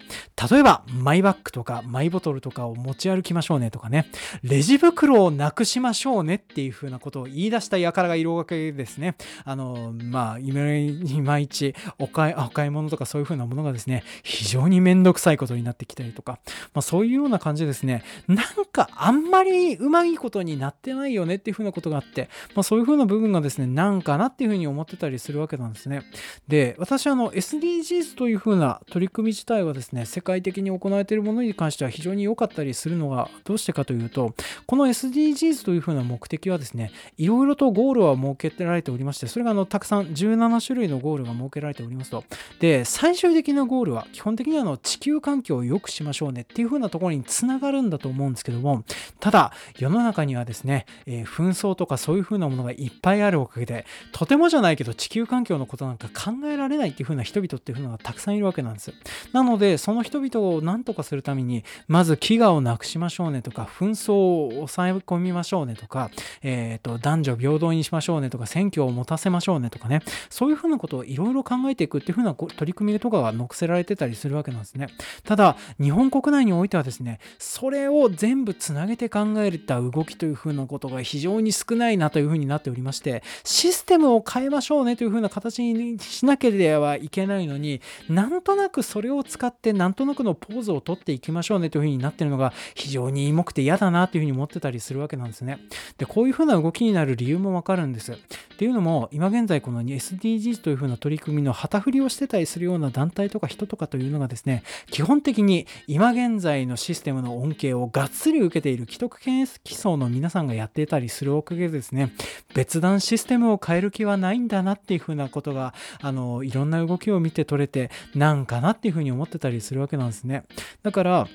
例えば、マイバッグとかマイボトルとかを持ち歩きましょうねとかね、レジ袋をなくしましょうねっていうふうなことを言い出した輩がいるわけですね。あの、まあ、いまいちお買いお買い物とかそういうふうなものがですね、非常にめんどくさいことになってきたりとか、まあ、そういうような感じでですね、なんかあんまりうまいことになってないよねっていう風なことがあって、まあ、そういう風な部分がですね、なんかなっていう風に思ってたりするわけなんですね。で、私あの SDGs という風な取り組み自体はですね、世界的に行われているものに関しては非常に良かったりするのがどうしてかというと、この SDGs という風な目的はですね、いろいろとゴールは設けられておりまして、それがあのたくさん17種類のゴールが設けられておりますと。で、最終的なゴールは基本的にはあの地球環境を良くしましょうねっていう風なところにつながるんだと思うんですけども、ただ、世の中にはですね、えー、紛争とかそういう風なものがいっぱいあるおかげで、とてもじゃないけど地球環境のことなんか考えられないっていう風な人々っていう風のがたくさんいるわけなんです。なので、その人々を何とかするために、まず飢餓をなくしましょうねとか、紛争を抑え込みましょうねとか、えっ、ー、と、男女平等にしましょうねとか、選挙を持たせましょうねとかね、そういう風なことをいろいろ考えていくっていう風な取り組みとかが載せられてたりするわけなんですね。ただ、日本国内においてはですね、それを全部つなげて考えた動きというふうなことが非常に少ないなというふうになっておりまして、システムを変えましょうねというふうな形にしなければいけないのに、なんとなくそれを使ってなんとなくのポーズをとっていきましょうねというふうになってるのが非常に重くて嫌だなというふうに思ってたりするわけなんですね。で、こういうふうな動きになる理由もわかるんです。っていうのも、今現在この SDGs というふうな取り組みの旗振りをしてたりするような団体とか人とかというのがですね、基本的に今現在のシステムの恩恵をがっつり受けている既得権益層の皆さんがやっていたりするおかげでですね、別段システムを変える気はないんだなっていうふうなことが、あの、いろんな動きを見て取れて、なんかなっていうふうに思ってたりするわけなんですね。だから、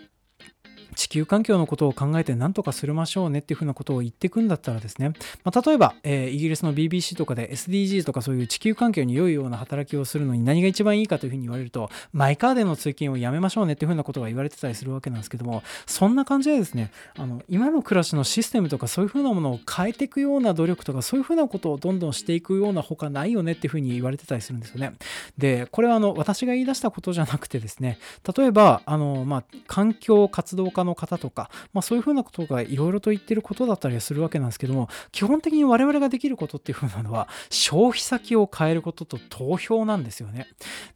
地球環境のことを考えて何とかするましょうねっていうふうなことを言ってくんだったらですね、まあ、例えば、えー、イギリスの BBC とかで SDGs とかそういう地球環境に良いような働きをするのに何が一番いいかというふうに言われるとマイカーでの通勤をやめましょうねっていうふうなことが言われてたりするわけなんですけどもそんな感じでですねあの今の暮らしのシステムとかそういうふうなものを変えていくような努力とかそういうふうなことをどんどんしていくようなほかないよねっていうふうに言われてたりするんですよね。でこれはあの私が言い出したことじゃなくてですね例えばあの、まあ、環境活動家の方とかまあ、そういうふうなことがいろいろと言ってることだったりするわけなんですけども基本的に我々ができることっていうふうなのは消費先を変えることと投票なんですよね。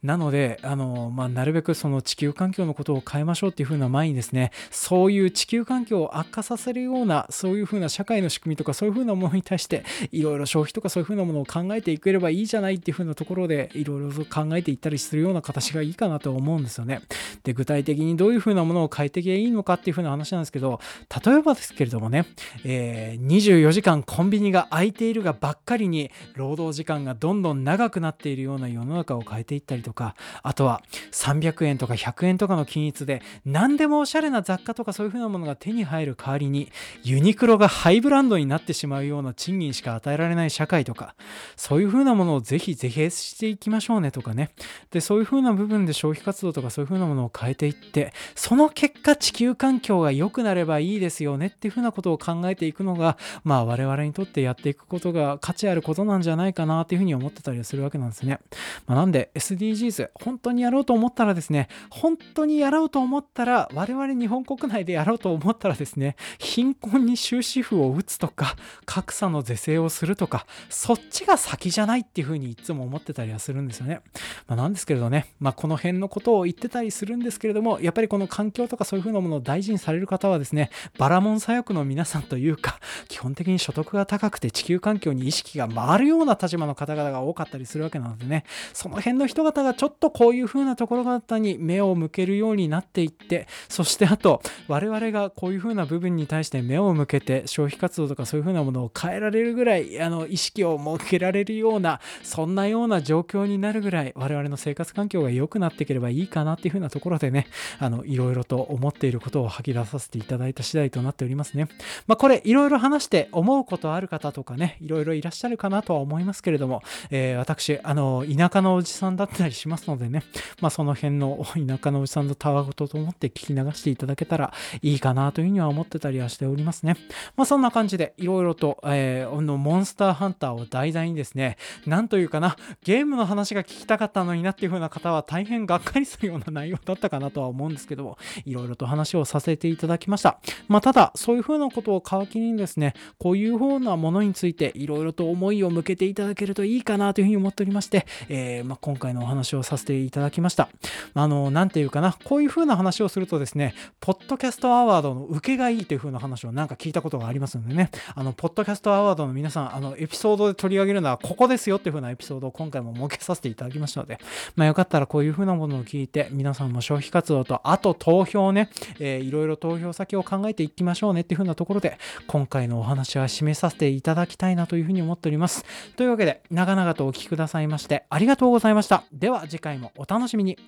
なのであの、まあ、なるべくその地球環境のことを変えましょうっていうふうな前にですねそういう地球環境を悪化させるようなそういうふうな社会の仕組みとかそういうふうなものに対していろいろ消費とかそういうふうなものを考えていければいいじゃないっていうふうなところでいろいろと考えていったりするような形がいいかなと思うんですよね。で具体的にどういうふうなものを変えていけばいいのかっていうふうな話なんですけど例えばですけれどもね、えー、24時間コンビニが開いているがばっかりに労働時間がどんどん長くなっているような世の中を変えていったりとかあとは300円とか100円とかの均一で何でもおしゃれな雑貨とかそういう風なものが手に入る代わりにユニクロがハイブランドになってしまうような賃金しか与えられない社会とかそういう風なものをぜひ是非していきましょうねとかね。でそういう風な部分で消費活動とかそういう風なものを変えていってその結果地球環環境が良くなればいいですよねっていうふうなことを考えていくのが、まあ我々にとってやっていくことが価値あることなんじゃないかなっていうふうに思ってたりするわけなんですね。まあ、なんで SDGs、本当にやろうと思ったらですね、本当にやろうと思ったら、我々日本国内でやろうと思ったらですね、貧困に終止符を打つとか、格差の是正をするとか、そっちが先じゃないっていうふうにいつも思ってたりはするんですよね。まあ、なんですけれどね、まあ、この辺のことを言ってたりするんですけれども、やっぱりこの環境とかそういうふうなものを大事にされる方はですね、バラモン左翼の皆さんというか、基本的に所得が高くて地球環境に意識が回るような立場の方々が多かったりするわけなのでね、その辺の人方がちょっとこういう風なところ方に目を向けるようになっていって、そしてあと、我々がこういう風な部分に対して目を向けて消費活動とかそういう風なものを変えられるぐらい、あの、意識を設けられるような、そんなような状況になるぐらい、我々の生活環境が良くなっていければいいかなっていう風なところでね、あの、いろいろと思っていることを吐き出させていただいた次第となっておりますね。まあ、これいろいろ話して思うことある方とかね、いろいろいらっしゃるかなとは思いますけれども、えー、私、あの、田舎のおじさんだったりしますのでね、まあ、その辺の <laughs> 田舎のおじさんのたわごとと思って聞き流していただけたらいいかなというふうには思ってたりはしておりますね。まあ、そんな感じでいろいろと、えー、のモンスターハンターを題材にですね、なんというかな、ゲームの話が聞きたかったのになっていう風な方は大変がっかりするような内容だったかなとは思うんですけども、いろいろと話をささせていただきました。まあ、ただ、そういう風なことを皮切りにですね、こういう風なものについていろいろと思いを向けていただけるといいかなというふうに思っておりまして、えー、まあ、今回のお話をさせていただきました。あの、なんていうかな、こういう風な話をするとですね、ポッドキャストアワードの受けがいいという風な話をなんか聞いたことがありますのでね、あの、ポッドキャストアワードの皆さん、あの、エピソードで取り上げるのはここですよっていう風なエピソードを今回も設けさせていただきましたので、まあ、よかったらこういう風なものを聞いて、皆さんも消費活動と、あと投票ね、えー、いろいろ投票先を考えていきましょうねっていう風なところで、今回のお話は締めさせていただきたいなというふうに思っております。というわけで、長々とお聴きくださいまして、ありがとうございました。では次回もお楽しみに。